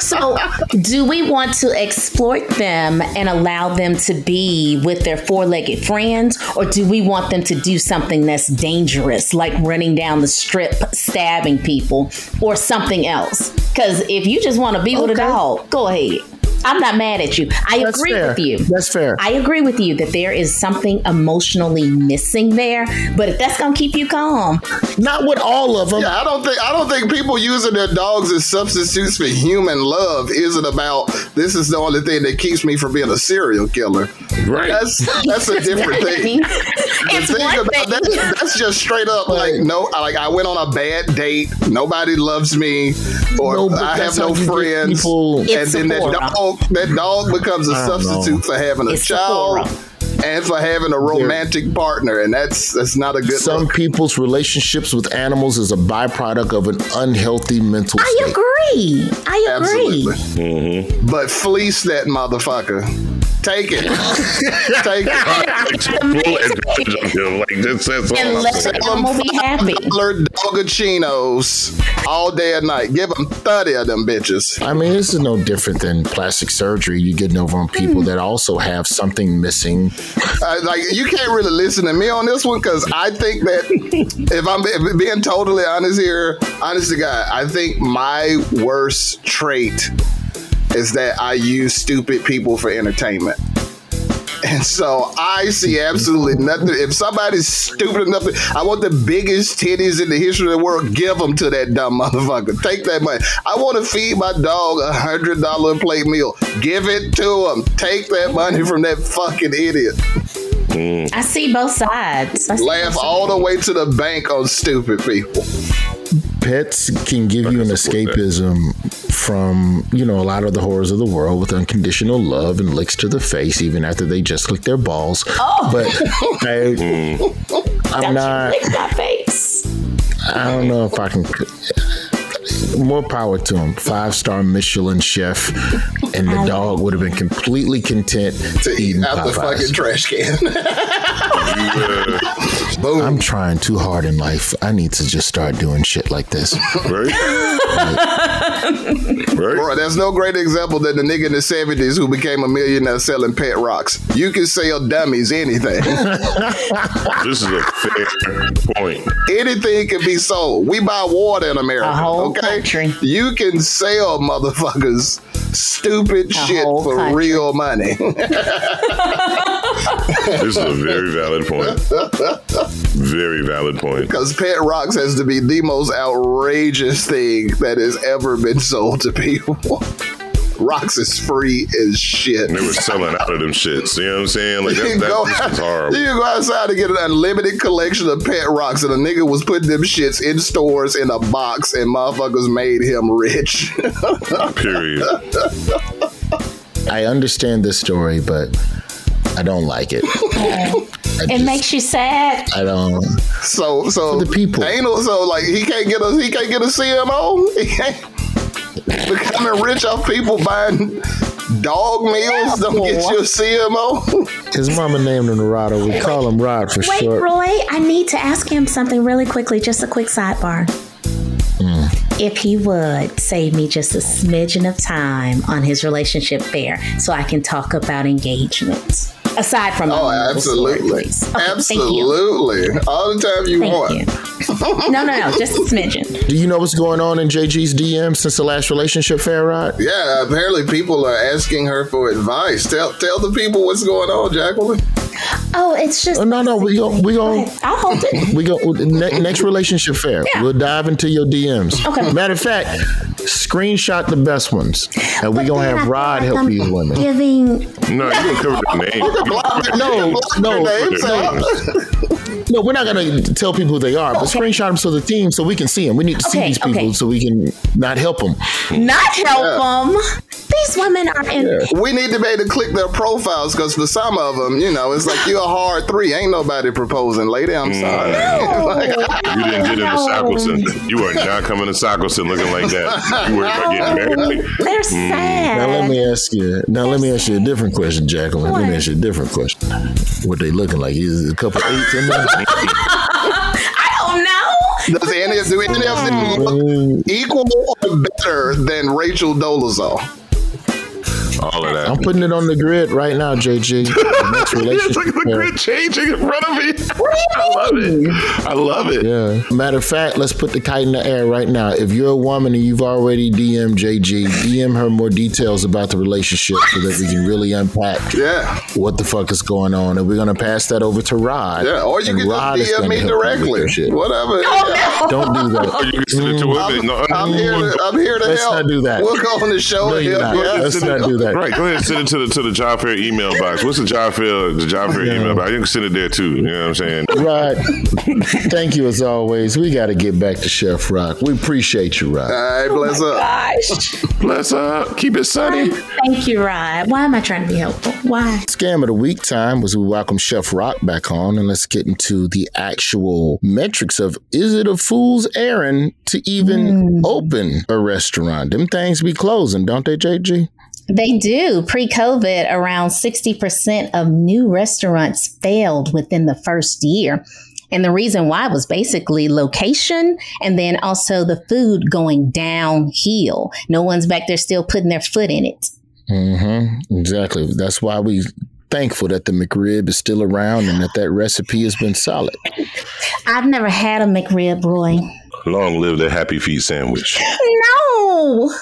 So, do we want to exploit them and allow them to be with their four legged friends, or do we want them to do something that's dangerous, like running down the strip, stabbing people, or something else? Because if you just want to be with a dog, go ahead. I'm not mad at you. I That's agree fair. with you. That's fair. I agree with you that there is something emotionally missing there, but if that's gonna keep you calm, Not with all of them. Yeah, I don't think I don't think people using their dogs as substitutes for human love isn't about this is the only thing that keeps me from being a serial killer. Right. That's that's a different thing. [LAUGHS] it's thing one about thing. that, that's just straight up like no, like I went on a bad date. Nobody loves me, or No, I have no how you get friends. and It's then that Sephora. Dog, that dog becomes a substitute know. for having a It's child and for having a romantic partner, and that's that's not a good Some look. people's relationships with animals is a byproduct of an unhealthy mental I state. agree. I agree. Absolutely. Mm-hmm. But fleece that motherfucker. Take it. [LAUGHS] Take it. full advantage of him. Like, just that's all And I'm let saying. the animal be happy. Dollar Dogachinos all day and night. Give them 30 of them bitches. I mean, this is no different than plastic surgery. You're getting over on people that also have something missing. Uh, like, you can't really listen to me on this one because I think that if I'm be- being totally honest here, honest to God, I think my worst trait is that I use stupid people for entertainment. And so I see absolutely nothing. If somebody's stupid enough, I want the biggest titties in the history of the world. Give them to that dumb motherfucker. Take that money. I want to feed my dog a hundred dollar plate meal. Give it to him. Take that money from that fucking idiot. I see both sides. I see Laugh both all the way to the bank on stupid people. Pets can give you an escapism from, you know, a lot of the horrors of the world with unconditional love and licks to the face, even after they just lick their balls. Oh. But I, Don't I'm you not. lick my face. I don't know if I can. More power to him. Five star Michelin chef, and the dog would have been completely content To eat eating out the fucking trash can. [LAUGHS] Boom. I'm trying too hard in life. I need to just start doing shit like this. Right? right? Bro, there's no great example than the nigga in the 70s who became a millionaire selling pet rocks. You can sell dummies anything. [LAUGHS] This is a fair point. anything can be sold. We buy water in America. A whole okay? country. You can sell motherfuckers stupid shit for country. real money. this is a very valid point. Very valid point. Because Pet Rocks has to be the most outrageous thing that has ever been sold to people. Rocks is free as shit. And they were selling out of them shits. You know what I'm saying? Like that, that go, was horrible. You go outside to get an unlimited collection of pet rocks, and a nigga was putting them shits in stores in a box, and motherfuckers made him rich. [LAUGHS] Period. I understand this story, but I don't like it. it just, makes you sad. I don't. So, so For the people. Ain't no, so like he can't get a he can't get a CMO. [LAUGHS] He can't becoming rich off people buying dog meals. Don't get you a CMO. His mama named him Rado. We call him Rod for Wait, short. Roy, I need to ask him something really quickly. Just a quick sidebar. Mm. If he would save me just a smidgen of time on his relationship fair so I can talk about engagements aside from oh, absolutely, story, okay, absolutely, all the time you thank want. You. no, no, no, just a smidgen. [LAUGHS] Do you know what's going on in JG's DM since the last relationship fair ride? Yeah, apparently people are asking her for advice. Tell tell the people what's going on, Jacqueline. Oh, it's just. Oh, no, no, we go, we go. I'll hold it. We go ne- next relationship fair. Yeah. We'll dive into your DMs. Okay. Matter of fact, screenshot the best ones, and we gonna have Rod help I'm these women. Giving. No, you can cover the name. No, no, no. [LAUGHS] No, we're not gonna tell people who they are, but okay. screenshot them so the team, so we can see them. We need to okay, see these people okay. so we can not help them. Not help yeah. them. These women are in. Yeah. We need to be able to click their profiles because for some of them, you know, it's like you're a hard three. Ain't nobody proposing, lady. I'm mm. sorry. No. [LAUGHS] like, you didn't get into Sackleson. You are not coming to Sackleson looking like that. You were getting married. They're mm. sad. Now let me ask you. Now let me ask you a different question, Jacqueline. What? Let me ask you a different question. What they looking like? Is a couple eights in there? [LAUGHS] I don't know. Does any, do any of them look equal or better than Rachel Dolezal? All of that. I'm putting it on the grid right now, JG. [LAUGHS] next relationship. Look at the grid changing in front of me. I love it. I love it. Yeah. Matter of fact, let's put the kite in the air right now. If you're a woman and you've already DM JG, DM her more details about the relationship so that we can really unpack yeah. what the fuck is going on. And we're gonna pass that over to Rod. Yeah, or you can Rod just DM me directly. Whatever. No. Don't do that. Or you can send it to mm. I'm, no, I'm, here to, I'm here to Let's help. not do that. We'll go on the show. No, yeah. Let's not do that. Right. Go ahead and send it to the to the job fair email box. What's the job fair the job fair email box? You can send it there too. You know what I'm saying? Right. Thank you as always. We got to get back to Chef Rock. We appreciate you, Rock. All right, bless oh up. Gosh. Bless up. Keep it sunny. Thank you, Rod. Why am I trying to be helpful? Why? Scam of the week time was we welcome Chef Rock back on, and let's get into the actual metrics of is it a fool's errand to even mm. open a restaurant? Them things be closing, don't they, JG? They do. Pre COVID, around 60% of new restaurants failed within the first year. And the reason why was basically location and then also the food going downhill. No one's back there still putting their foot in it. Mm-hmm. Exactly. That's why we thankful that the McRib is still around and that that recipe has been solid. I've never had a McRib, Roy. Long live the happy feet sandwich. No.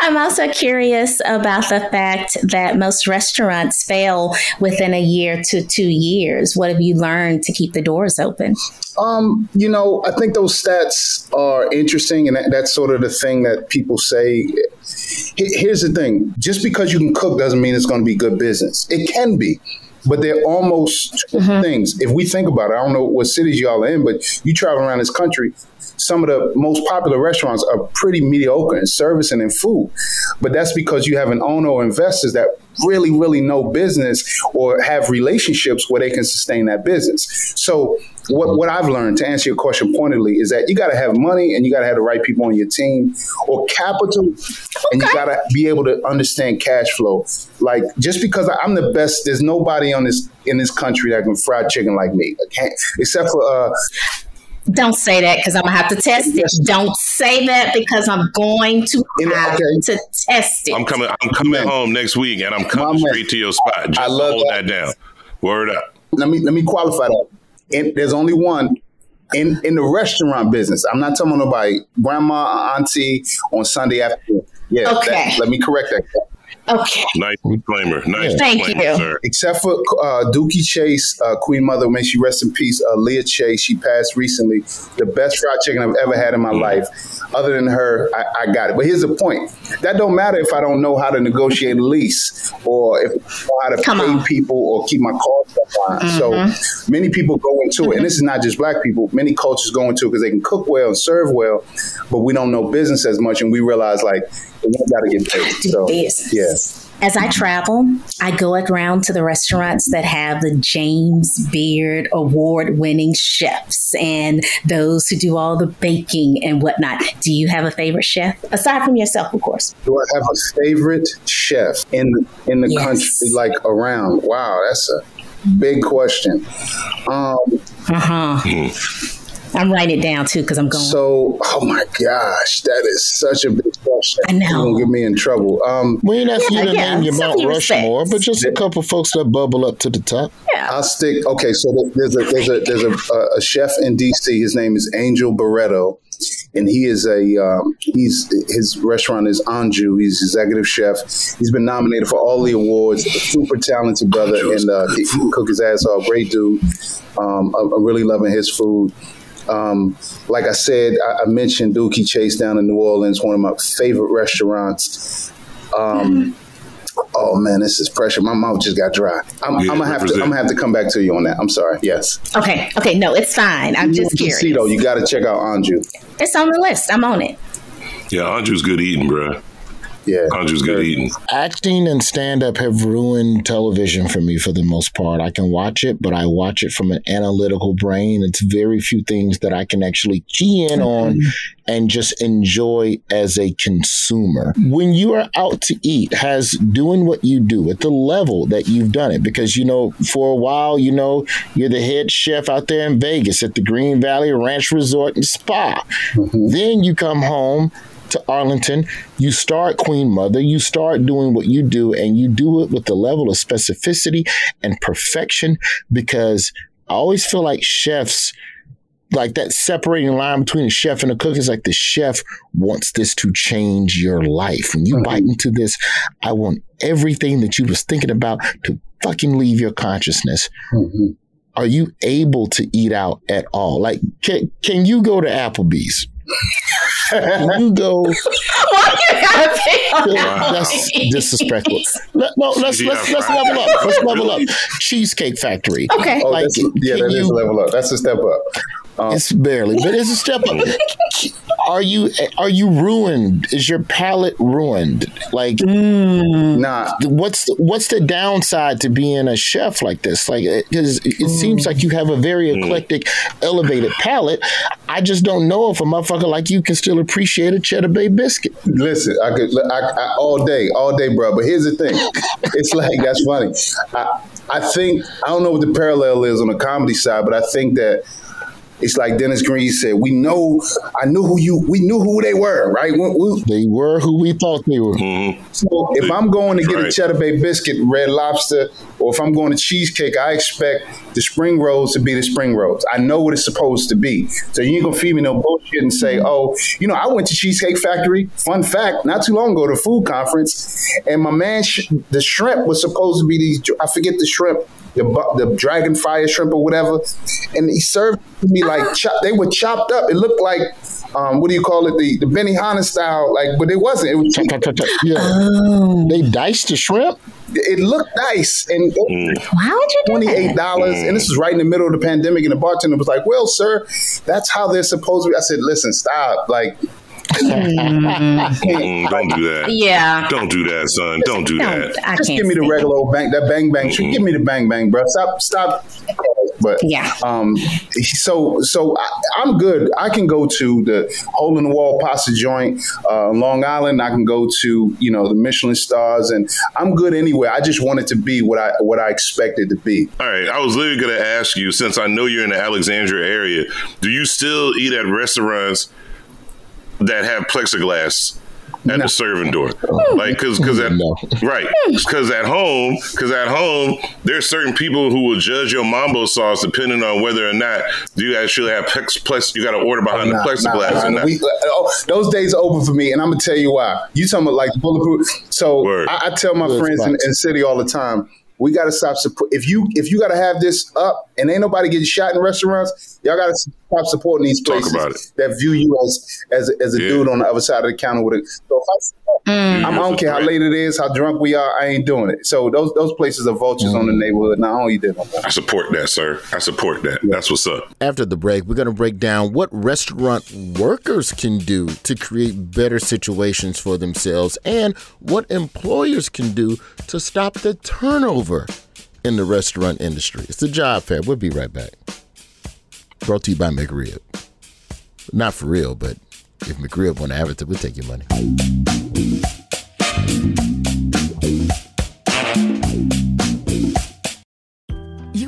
I'm also curious about the fact that most restaurants fail within a year to two years. What have you learned to keep the doors open? Um, you know, I think those stats are interesting, and that, that's sort of the thing that people say. Here's the thing: just because you can cook doesn't mean it's going to be good business. It can be, but they're almost mm-hmm. things. If we think about it, I don't know what cities y'all are in, but you travel around this country, some of the most popular restaurants are pretty mediocre in service and in food. But that's because you have an owner or investors that really, really know business or have relationships where they can sustain that business. So what, what I've learned to answer your question pointedly is that you got to have money and you got to have the right people on your team or capital okay. and you got to be able to understand cash flow. Like just because I'm the best, there's nobody on this in this country that can fry chicken like me. I can't, except for uh, don't say that because I'm gonna have to test it. Don't say that because I'm going to have okay. to test it. I'm coming. I'm coming home next week, and I'm coming straight to your spot. Just I love hold that. that. down. Word up. Let me let me qualify that. And there's only one in in the restaurant business. I'm not talking about nobody, grandma, auntie on Sunday afternoon. Yeah. Okay. that- let me correct that. Okay. Nice disclaimer. Nice Thank disclaimer, you. sir. Except for uh, Dooky Chase, uh, Queen Mother, may she rest in peace. Uh, Leah Chase, she passed recently. The best fried chicken I've ever had in my life. Other than her, I, I got it. But here's the point: that don't matter if I don't know how to negotiate a lease or if I know how to Come pay on. people or keep my costs up line. So mm-hmm. many people go into it, and this is not just black people. Many cultures go into it because they can cook well and serve well, but we don't know business as much, and we realize like we got to get paid. So business. yeah. As I travel, I go around to the restaurants that have the James Beard award winning chefs and those who do all the baking and whatnot. Do you have a favorite chef? Aside from yourself, of course. Do I have a favorite chef in the, in the Yes. country, like around? Wow, that's a big question. Um, Uh huh. I'm writing it down too because I'm going. so, oh my gosh, that is such a big question. I know. You're gonna get me in trouble. Um, We ain't asking Yeah, you to yeah, name your Mount something respect. Rushmore, but just a couple folks that bubble up to the top. Yeah. I'll stick. Okay, so there's a there's a there's a, a, a chef in DC. His name is Angel Barreto, and he is a um, he's his restaurant is Anju. He's executive chef. He's been nominated for all the awards. Super talented brother, and uh, he can cook his ass off. Great dude. Um, I- I'm really loving his food. Um, like I said, I, I mentioned Dooky Chase down in New Orleans, one of my favorite restaurants. Um, oh man, this is pressure. My mouth just got dry. I'm, Yeah, I'm gonna have to. I'm gonna have to come back to you on that. I'm sorry. Yes. Okay. Okay. No, it's fine. I'm just You curious. see though, you got to check out Anju. It's on the list. I'm on it. Yeah, Anju's good eating, bro. Yeah, Anju's good eating. Acting and stand up have ruined television for me for the most part. I can watch it, but I watch it from an analytical brain. It's very few things that I can actually key in on mm-hmm. and just enjoy as a consumer. When you are out to eat, has doing what you do at the level that you've done it, because you know, for a while, you know, you're the head chef out there in Vegas at the Green Valley Ranch Resort and Spa. Mm-hmm. Then you come home to Arlington, you start Queen Mother, you start doing what you do, and you do it with the level of specificity and perfection because I always feel like chefs. Like that separating line between a chef and a cook is like the chef wants this to change your life. When you bite into this, I want everything that you was thinking about to fucking leave your consciousness. Mm-hmm. Are you able to eat out at all? Like, can, can you go to Applebee's? Can [LAUGHS] you go? That's disrespectful. Let, no, let's let's let's level up. Let's level up. Cheesecake Factory. Okay. Oh, Like, yeah, can that is you- a level up. That's a step up. Um, It's barely, but it's a step up. [LAUGHS] Are you are you ruined? Is your palate ruined? Like, nah. What's the, what's the downside to being a chef like this? Like, because it, it seems like you have a very eclectic, elevated palate. I just don't know if a motherfucker like you can still appreciate a cheddar bay biscuit. Listen, I could I, I, all day, all day, bro. But here's the thing: it's like that's funny. I, I think I don't know what the parallel is on the comedy side, but I think that it's like Dennis Green said. We know, I knew who you, we knew who they were, right? We- we- They were who we thought they were. Mm-hmm. So if I'm going to get a cheddar bay biscuit, red lobster, or if I'm going to cheesecake, I expect the spring rolls to be the spring rolls. I know what it's supposed to be. So you ain't gonna feed me no bullshit and say, oh, you know, I went to Cheesecake Factory. Fun fact, not too long ago, to a food conference, and my man, sh- the shrimp was supposed to be these. I forget the shrimp. The, the dragon fire shrimp or whatever, and he served me like chop, they were chopped up. It looked like um, what do you call it? The the Benihana style, like, but it wasn't. It was [LAUGHS] Yeah. They diced the shrimp. it looked nice. And Why would you do twenty eight dollars. And this is right in the middle of the pandemic. And the bartender was like well sir that's how they're supposed to be. I said listen stop. Like Mm, don't do that. Yeah. Don't do that, son. Don't do that. I just give me the regular old bang that bang bang shit. give me the bang bang bro stop stop but Yeah. um so so I, i'm good i can go to the hole in the wall pasta joint uh long island i can go to you know the michelin stars and i'm good anywhere i just want it to be what i what i expected to be All right, I was literally going to ask you since I know you're in the Alexandria area, do you still eat at restaurants that have plexiglass at the serving door. Hmm. Like, cause, cause at, [LAUGHS] right. Hmm. Cause at home, cause at home, there's certain people who will judge your mambo sauce depending on whether or not you actually have plex, plex you got to order behind Nah, the plexiglass nah, or not. we- uh, oh, those days are open for me, and I'm gonna tell you why. You talking about like bulletproof? So I, I tell my Good friends in, in city all the time. We got to stop support. If you if you got to have this up, and ain't nobody getting shot in restaurants, y'all got to stop supporting these places that view you as as, as a dude on the other side of the counter with a. So if I, Mm. I'm, don't care how late it is, how drunk we are. I ain't doing it. So those those places are vultures on the neighborhood. Now, how you did on that? I support that, sir. I support that. That's what's up. After the break, we're going to break down what restaurant workers can do to create better situations for themselves and what employers can do to stop the turnover in the restaurant industry. It's the job fair. We'll be right back. Brought to you by McRib. Not for real, but if McRib want to advertise, we'll take your money.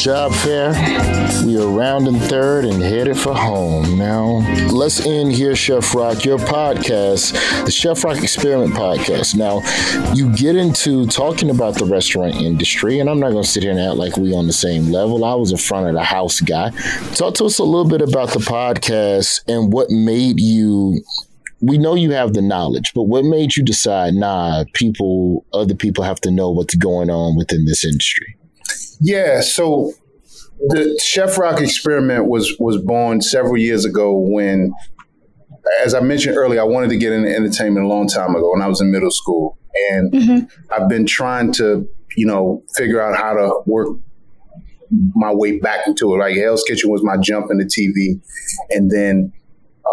Job fair. We are rounding third and headed for home. Now, let's end here, Chef Rock, your podcast, the Chef Rock Experiment podcast. Now, you get into talking about the restaurant industry, and I'm not going to sit here and act like we on the same level. I was a front of the house guy. Talk to us a little bit about the podcast and what made you we know you have the knowledge, but what made you decide, nah, people, other people have to know what's going on within this industry? Yeah, so the Chef Rock experiment was was born several years ago when, as I mentioned earlier, I wanted to get into entertainment a long time ago when I was in middle school, and I've been trying to, you know, figure out how to work my way back into it. Like Hell's Kitchen was my jump into TV, and then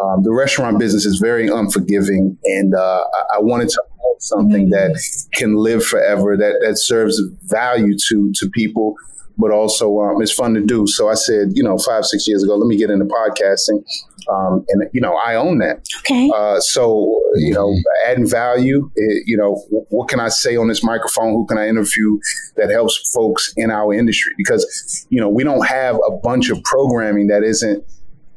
um, the restaurant business is very unforgiving, and uh, I, I wanted to have something that can live forever, that that serves value to to people, but also um, it's fun to do. So I said, you know, five six years ago, let me get into podcasting, um, and you know, I own that. Okay. Uh, so you know, adding value. eh, you know, wh- what can I say on this microphone? Who can I interview that helps folks in our industry? Because you know, we don't have a bunch of programming that isn't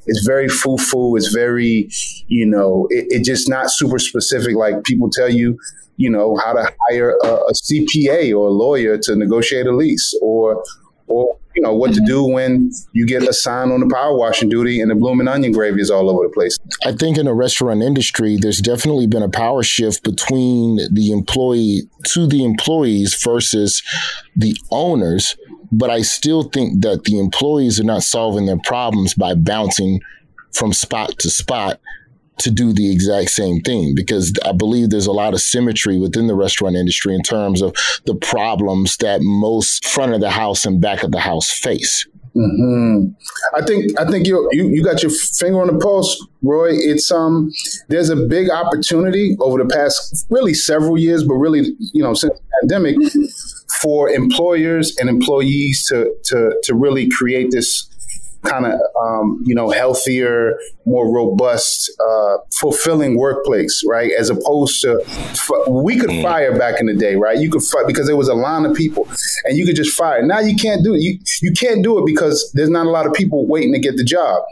it's very foo-foo. It's very, you know, it, it just not super specific. Like people tell you, you know, how to hire a, a CPA or a lawyer to negotiate a lease, or, or you know, what to mm-hmm. do when you get assigned on the power washing duty and the blooming onion gravy is all over the place. I think in the restaurant industry, there's definitely been a power shift between the employee to the employees versus the owners. But I still think that the employees are not solving their problems by bouncing from spot to spot to do the exact same thing because I believe there's a lot of symmetry within the restaurant industry in terms of the problems that most front of the house and back of the house face. hmm I think I think you you you got your finger on the pulse, Roy. It's um there's a big opportunity over the past really several years, but really you know since the pandemic for employers and employees to to to really create this kind of um, you know healthier, more robust, uh, fulfilling workplace, right? As opposed to we could mm. fire back in the day, right? You could fire because there was a line of people, and you could just fire. Now you can't do it. You you can't do it because there's not a lot of people waiting to get the job.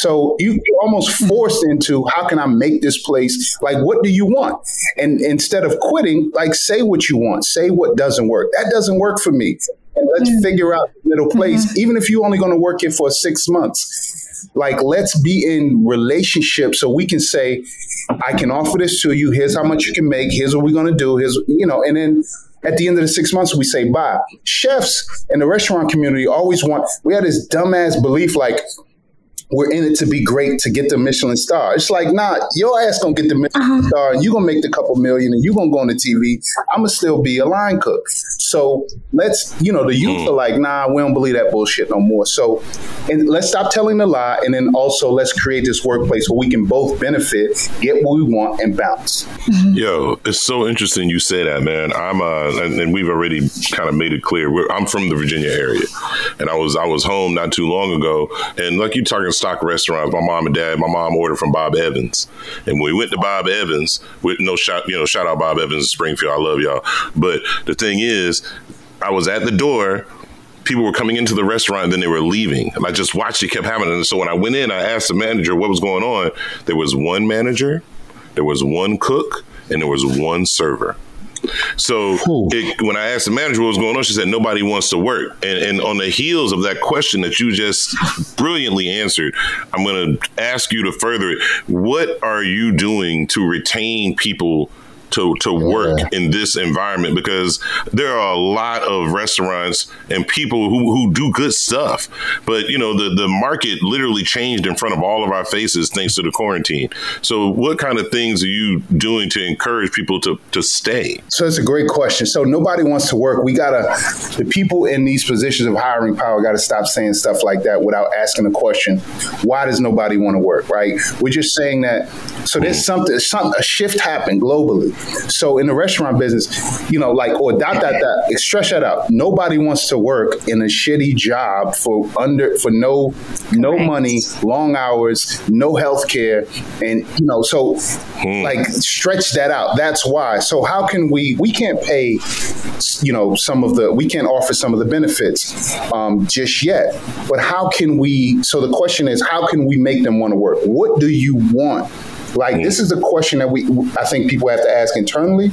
So you almost forced into how can I make this place like what do you want? And instead of quitting, like say what you want, say what doesn't work. That doesn't work for me. And let's mm-hmm. figure out the middle place, mm-hmm. even if you're only going to work it for six months. Like let's be in relationship so we can say, I can offer this to you. Here's how much you can make. Here's what we're going to do. Here's you know, and then at the end of the six months, we say bye. Chefs in the restaurant community always want, we had this dumbass belief like, we're in it to be great to get the Michelin star. It's like, nah, your ass gonna get the Michelin uh-huh. star and you're gonna make the couple million and you're gonna go on the TV. I'm gonna still be a line cook. So let's, you know, the youth mm. are like, nah, we don't believe that bullshit no more. So and let's stop telling the lie and then also let's create this workplace where we can both benefit, get what we want, and bounce. Mm-hmm. Yo, it's so interesting you say that, man. I'm uh and, and we've already kind of made it clear. We're, I'm from the Virginia area. And I was I was home not too long ago. And like you talking stock restaurants. My mom and dad, my mom ordered from Bob Evans, and we went to Bob Evans, with no shout, you know, shout out Bob Evans in Springfield. I love y'all. But the thing is, I was at the door people were coming into the restaurant and then they were leaving. And I just watched it kept happening. And so when I went in, I asked the manager what was going on. There was one manager, there was one cook, and there was one server. So it, when I asked the manager what was going on, she said nobody wants to work. And, and on the heels of that question that you just brilliantly answered, I'm going to ask you to further it. What are you doing to retain people? To to work yeah. in this environment because there are a lot of restaurants and people who, who do good stuff. But you know, the, the market literally changed in front of all of our faces thanks to the quarantine. So what kind of things are you doing to encourage people to, to stay? So it's a great question. So nobody wants to work. We gotta the people in these positions of hiring power gotta stop saying stuff like that without asking the question, why does nobody want to work? Right? We're just saying that so there's mm. something, some a shift happened globally so in the restaurant business, you know, like or dot dot dot, stretch that out. Nobody wants to work in a shitty job for under for no no money, long hours, no health care, and you know, so hmm. like stretch that out. That's why. So how can we? We can't pay, you know, some of the we can't offer some of the benefits um, just yet. But how can we? So the question is, how can we make them want to work? What do you want? Like this is a question that we I think people have to ask internally,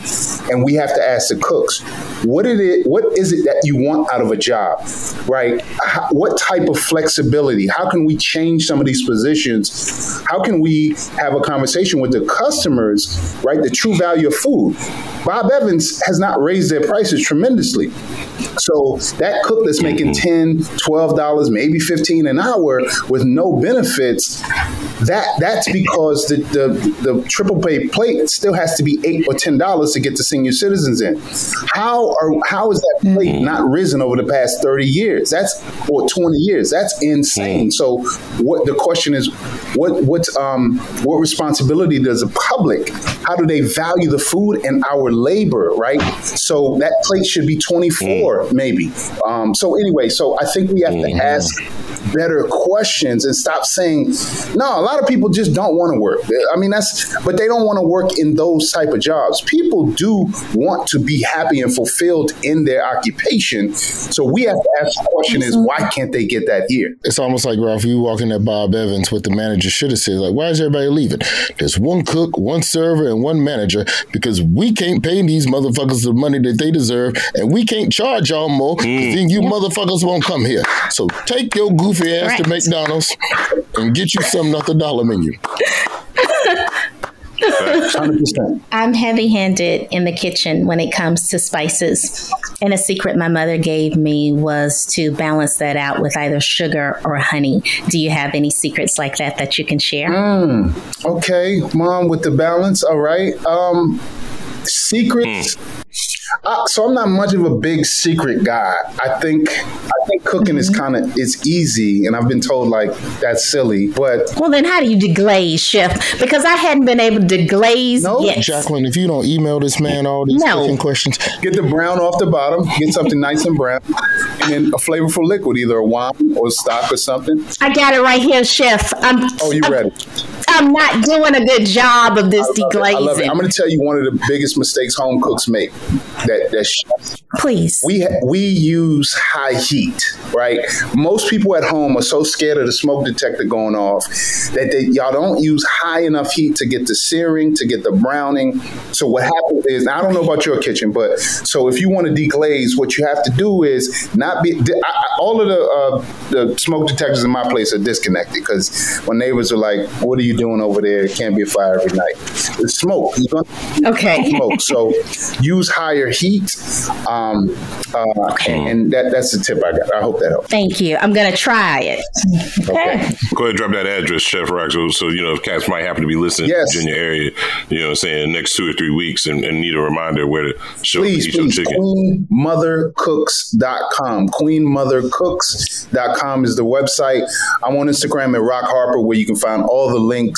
and we have to ask the cooks. What is it? What is it that you want out of a job? Right? How, what type of flexibility? How can we change some of these positions? How can we have a conversation with the customers? Right? The true value of food. Bob Evans has not raised their prices tremendously. So that cook that's mm-hmm. making $10, $12, maybe 15 an hour with no benefits, that that's because the, the, the triple pay plate still has to be eight or ten dollars to get the senior citizens in. How are how is that plate mm-hmm. not risen over the past 30 years? That's or 20 years. That's insane. Mm. So what the question is what what um what responsibility does the public how do they value the food and our labor, right? So that plate should be 24 mm. maybe. Um, so anyway, so I think we have mm. to mm-hmm. ask better questions and stop saying no, a lot of people just don't want to work. I mean, that's, but they don't want to work in those type of jobs. People do want to be happy and fulfilled in their occupation. So we have to ask the question is, why can't they get that here? It's almost like, Ralph, you walk in at Bob Evans, what the manager should have said, like, why is everybody leaving? There's one cook, one server, and one manager because we can't pay these motherfuckers the money that they deserve and we can't charge y'all more because mm. then you motherfuckers won't come here. So take your goofy ass right. to McDonald's and get you something off the dollar menu. 100%. [LAUGHS] I'm heavy handed in the kitchen when it comes to spices. And a secret my mother gave me was to balance that out with either sugar or honey. Do you have any secrets like that that you can share? Mm, okay, mom, with the balance. All right. Um, secrets. Mm. Uh, so I'm not much of a big secret guy. I think I think cooking is kind of it's easy, and I've been told like that's silly. But Well, then how do you deglaze, chef? Because I hadn't been able to deglaze yet. Jacqueline, if you don't email this man all these No. cooking questions, get the brown off the bottom, get something nice and brown, and then a flavorful liquid, either a wine or stock or something. I got it right here, chef. I'm Oh, you I'm, ready? I'm not doing a good job of this I love it. I love it. deglazing. I'm going to tell you one of the biggest mistakes home cooks make. That that chefs Please. we ha- we use high heat, right? Most people at home are so scared of the smoke detector going off that they y'all don't use high enough heat to get the searing, to get the browning. So what happens is, I don't know about your kitchen, but so if you want to deglaze, what you have to do is not be. I, I, all of the uh, the smoke detectors in my place are disconnected because when neighbors are like, "What are you doing over there? It can't be a fire every night." It's smoke. You're gonna Okay. smoke. So use higher heat. Um, uh, and that that's the tip I got. I hope that helps. Thank you. I'm gonna try it. Okay. Go ahead and drop that address, Chef Rock, so, so you know if cats might happen to be listening Yes. in the Virginia area, you know what I'm saying, next two or three weeks and, and need a reminder where to show Please, eat your please, chicken. queenmothercooks.com. Queenmothercooks.com is the website. I'm on Instagram at Rock Harper where you can find all the links.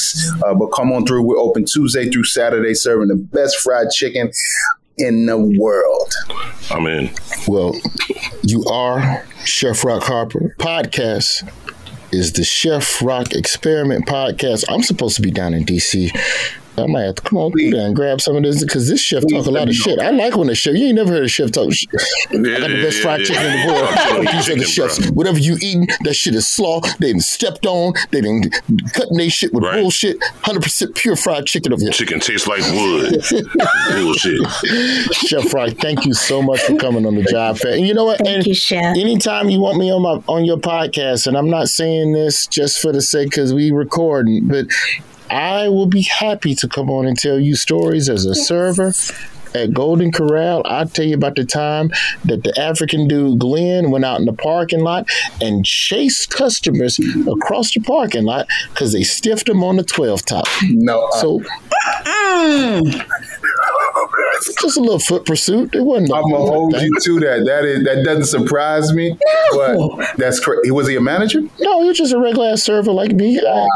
Uh, but come on through. We're open Tuesday through Saturday, serving the best fried chicken in the world. I'm in. Well, you are Chef Rock Harper. Podcast is the Chef Rock Experiment Podcast. I'm supposed to be down in DC. I might have to come on through there and grab some of this because this chef talk a lot of shit. I like when the chef. You ain't never heard a chef talk. Shit. I got the best fried chicken in the [LAUGHS] world. These are the chefs. Whatever you eating, that shit is slaw. They done stepped on. They done cutting their shit with bullshit. Hundred percent pure fried chicken over here. Chicken tastes like wood. [LAUGHS] Bullshit. Chef Fry, thank you so much for coming on the job fair. And you know what? Thank and you, Chef. Anytime you want me on my on your podcast, and I'm not saying this just for the sake because we recording, but I will be happy to come on and tell you stories as a server. At Golden Corral, I'll tell you about the time that the African dude Glenn went out in the parking lot and chased customers across the parking lot because they stiffed him on the 12 top. No. Uh, so [LAUGHS] just a little foot pursuit. It wasn't. I'm gonna hold you to that. That is that doesn't surprise me. But that's crazy. Was he a manager? No, he was just a regular ass server like me. I-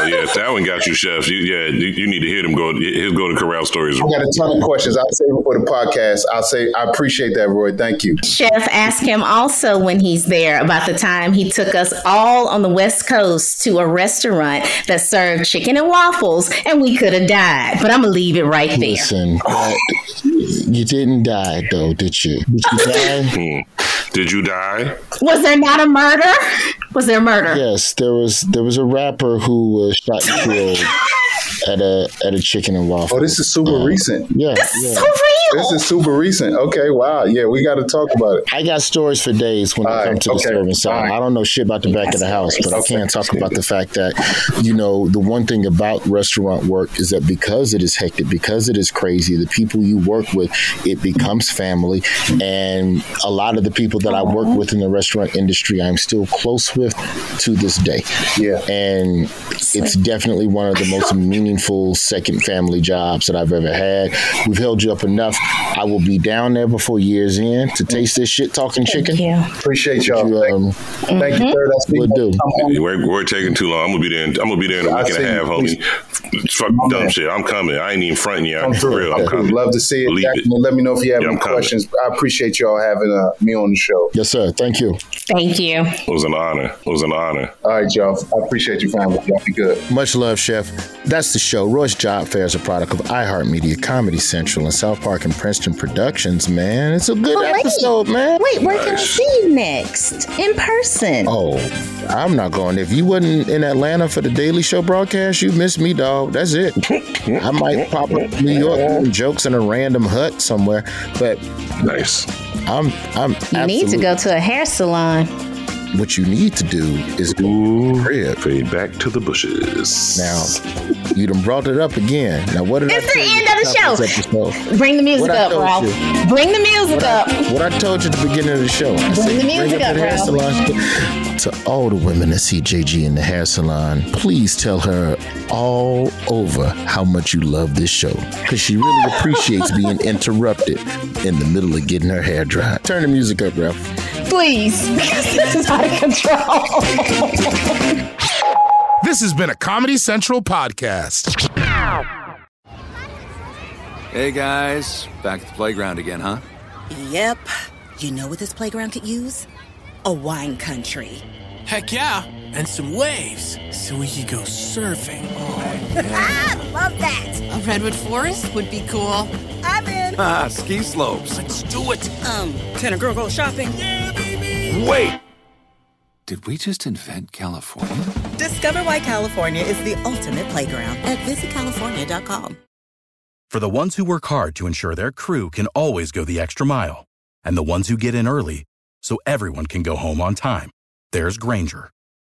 Oh yeah, if that one got you, chef. You, yeah, you, you need to hear them go. His go to corral stories. I got a ton of questions. I'll save it for the podcast. I'll say I appreciate that, Roy. Thank you. Chef, ask him also when he's there about the time he took us all on the West Coast to a restaurant that served chicken and waffles, and we could have died. But I'm gonna leave it right there. Listen, uh, you didn't die though, did you? Did you die? [LAUGHS] Hmm. Did you die? Was there not a murder? Was there a murder? Yes, there was. There was a rapper who was shot and killed at a at a chicken and waffle. Oh, this is super um, recent. Yeah, This yeah. is so real. This is super recent. Okay, wow. Yeah, we got to talk about it. I got stories for days when it All comes right, to the okay, serving side. all right. I don't know shit about the back of the house, but I Okay. can talk about the fact that, you know, the one thing about restaurant work is that because it is hectic, because it is crazy, the people you work with, it becomes family. And a lot of the people that I work with in the restaurant industry, I'm still close with to this day. Yeah. And it's definitely one of the [LAUGHS] most meaningful second family jobs that I've ever had. We've held you up enough. I will be down there before years end to taste this shit talking chicken. Yeah. Appreciate y'all. You, um, Thank you, sir. That's Will do. We're, we're taking too long. I'm gonna be there. In, I'm gonna be there in a I week and a half, homie. Fuck dumb shit. I'm coming. I ain't even fronting you. Come For real, I'm Cool. coming. Love to see it. It. Let me know if you have Yeah, any I'm coming. questions. I appreciate y'all having uh, me on the show. Yes, sir. Thank you. Thank you. It was an honor. It was an honor. All right, y'all. I appreciate you, family. Y'all be good. Much love, Chef. That's the show. Roy's Job Fair is a product of iHeartMedia, Comedy Central, and South Park and Princeton Productions, man. It's a good Oh, wait. episode, man. Wait, where can I see you next? In person. Oh, I'm not going. If you wasn't in Atlanta for the Daily Show broadcast, you missed me, dog. That's it. [LAUGHS] I might pop up to New York doing jokes in a random hut somewhere, but Nice. I'm I'm You need to go to a hair salon. What you need to do is go crib. Fade back to the bushes. Now, you done brought it up again. Now, what did It's I the tell you end of the show. Bring the music What up, Ralph. you. Bring the music What up. I, what I told you at the beginning of the show. I Bring the music up up, Ralph. To all the women that see JG in the hair salon, please tell her all over how much you love this show. Because she really appreciates being [LAUGHS] interrupted in the middle of getting her hair dry. Turn the music up, Ralph. Please, because this is out of control. This has been a Comedy Central podcast. Hey guys, back at the playground again, huh? Yep. You know what this playground could use? A wine country. Heck yeah, and some waves so we could go surfing. Oh. Ah, love that. A redwood forest would be cool. I'm in. Ah, ski slopes. Let's do it. Um, can a girl go shopping? Wait! Did we just invent California? Discover why California is the ultimate playground at visitcalifornia.com. For the ones who work hard to ensure their crew can always go the extra mile, and the ones who get in early so everyone can go home on time, there's Grainger,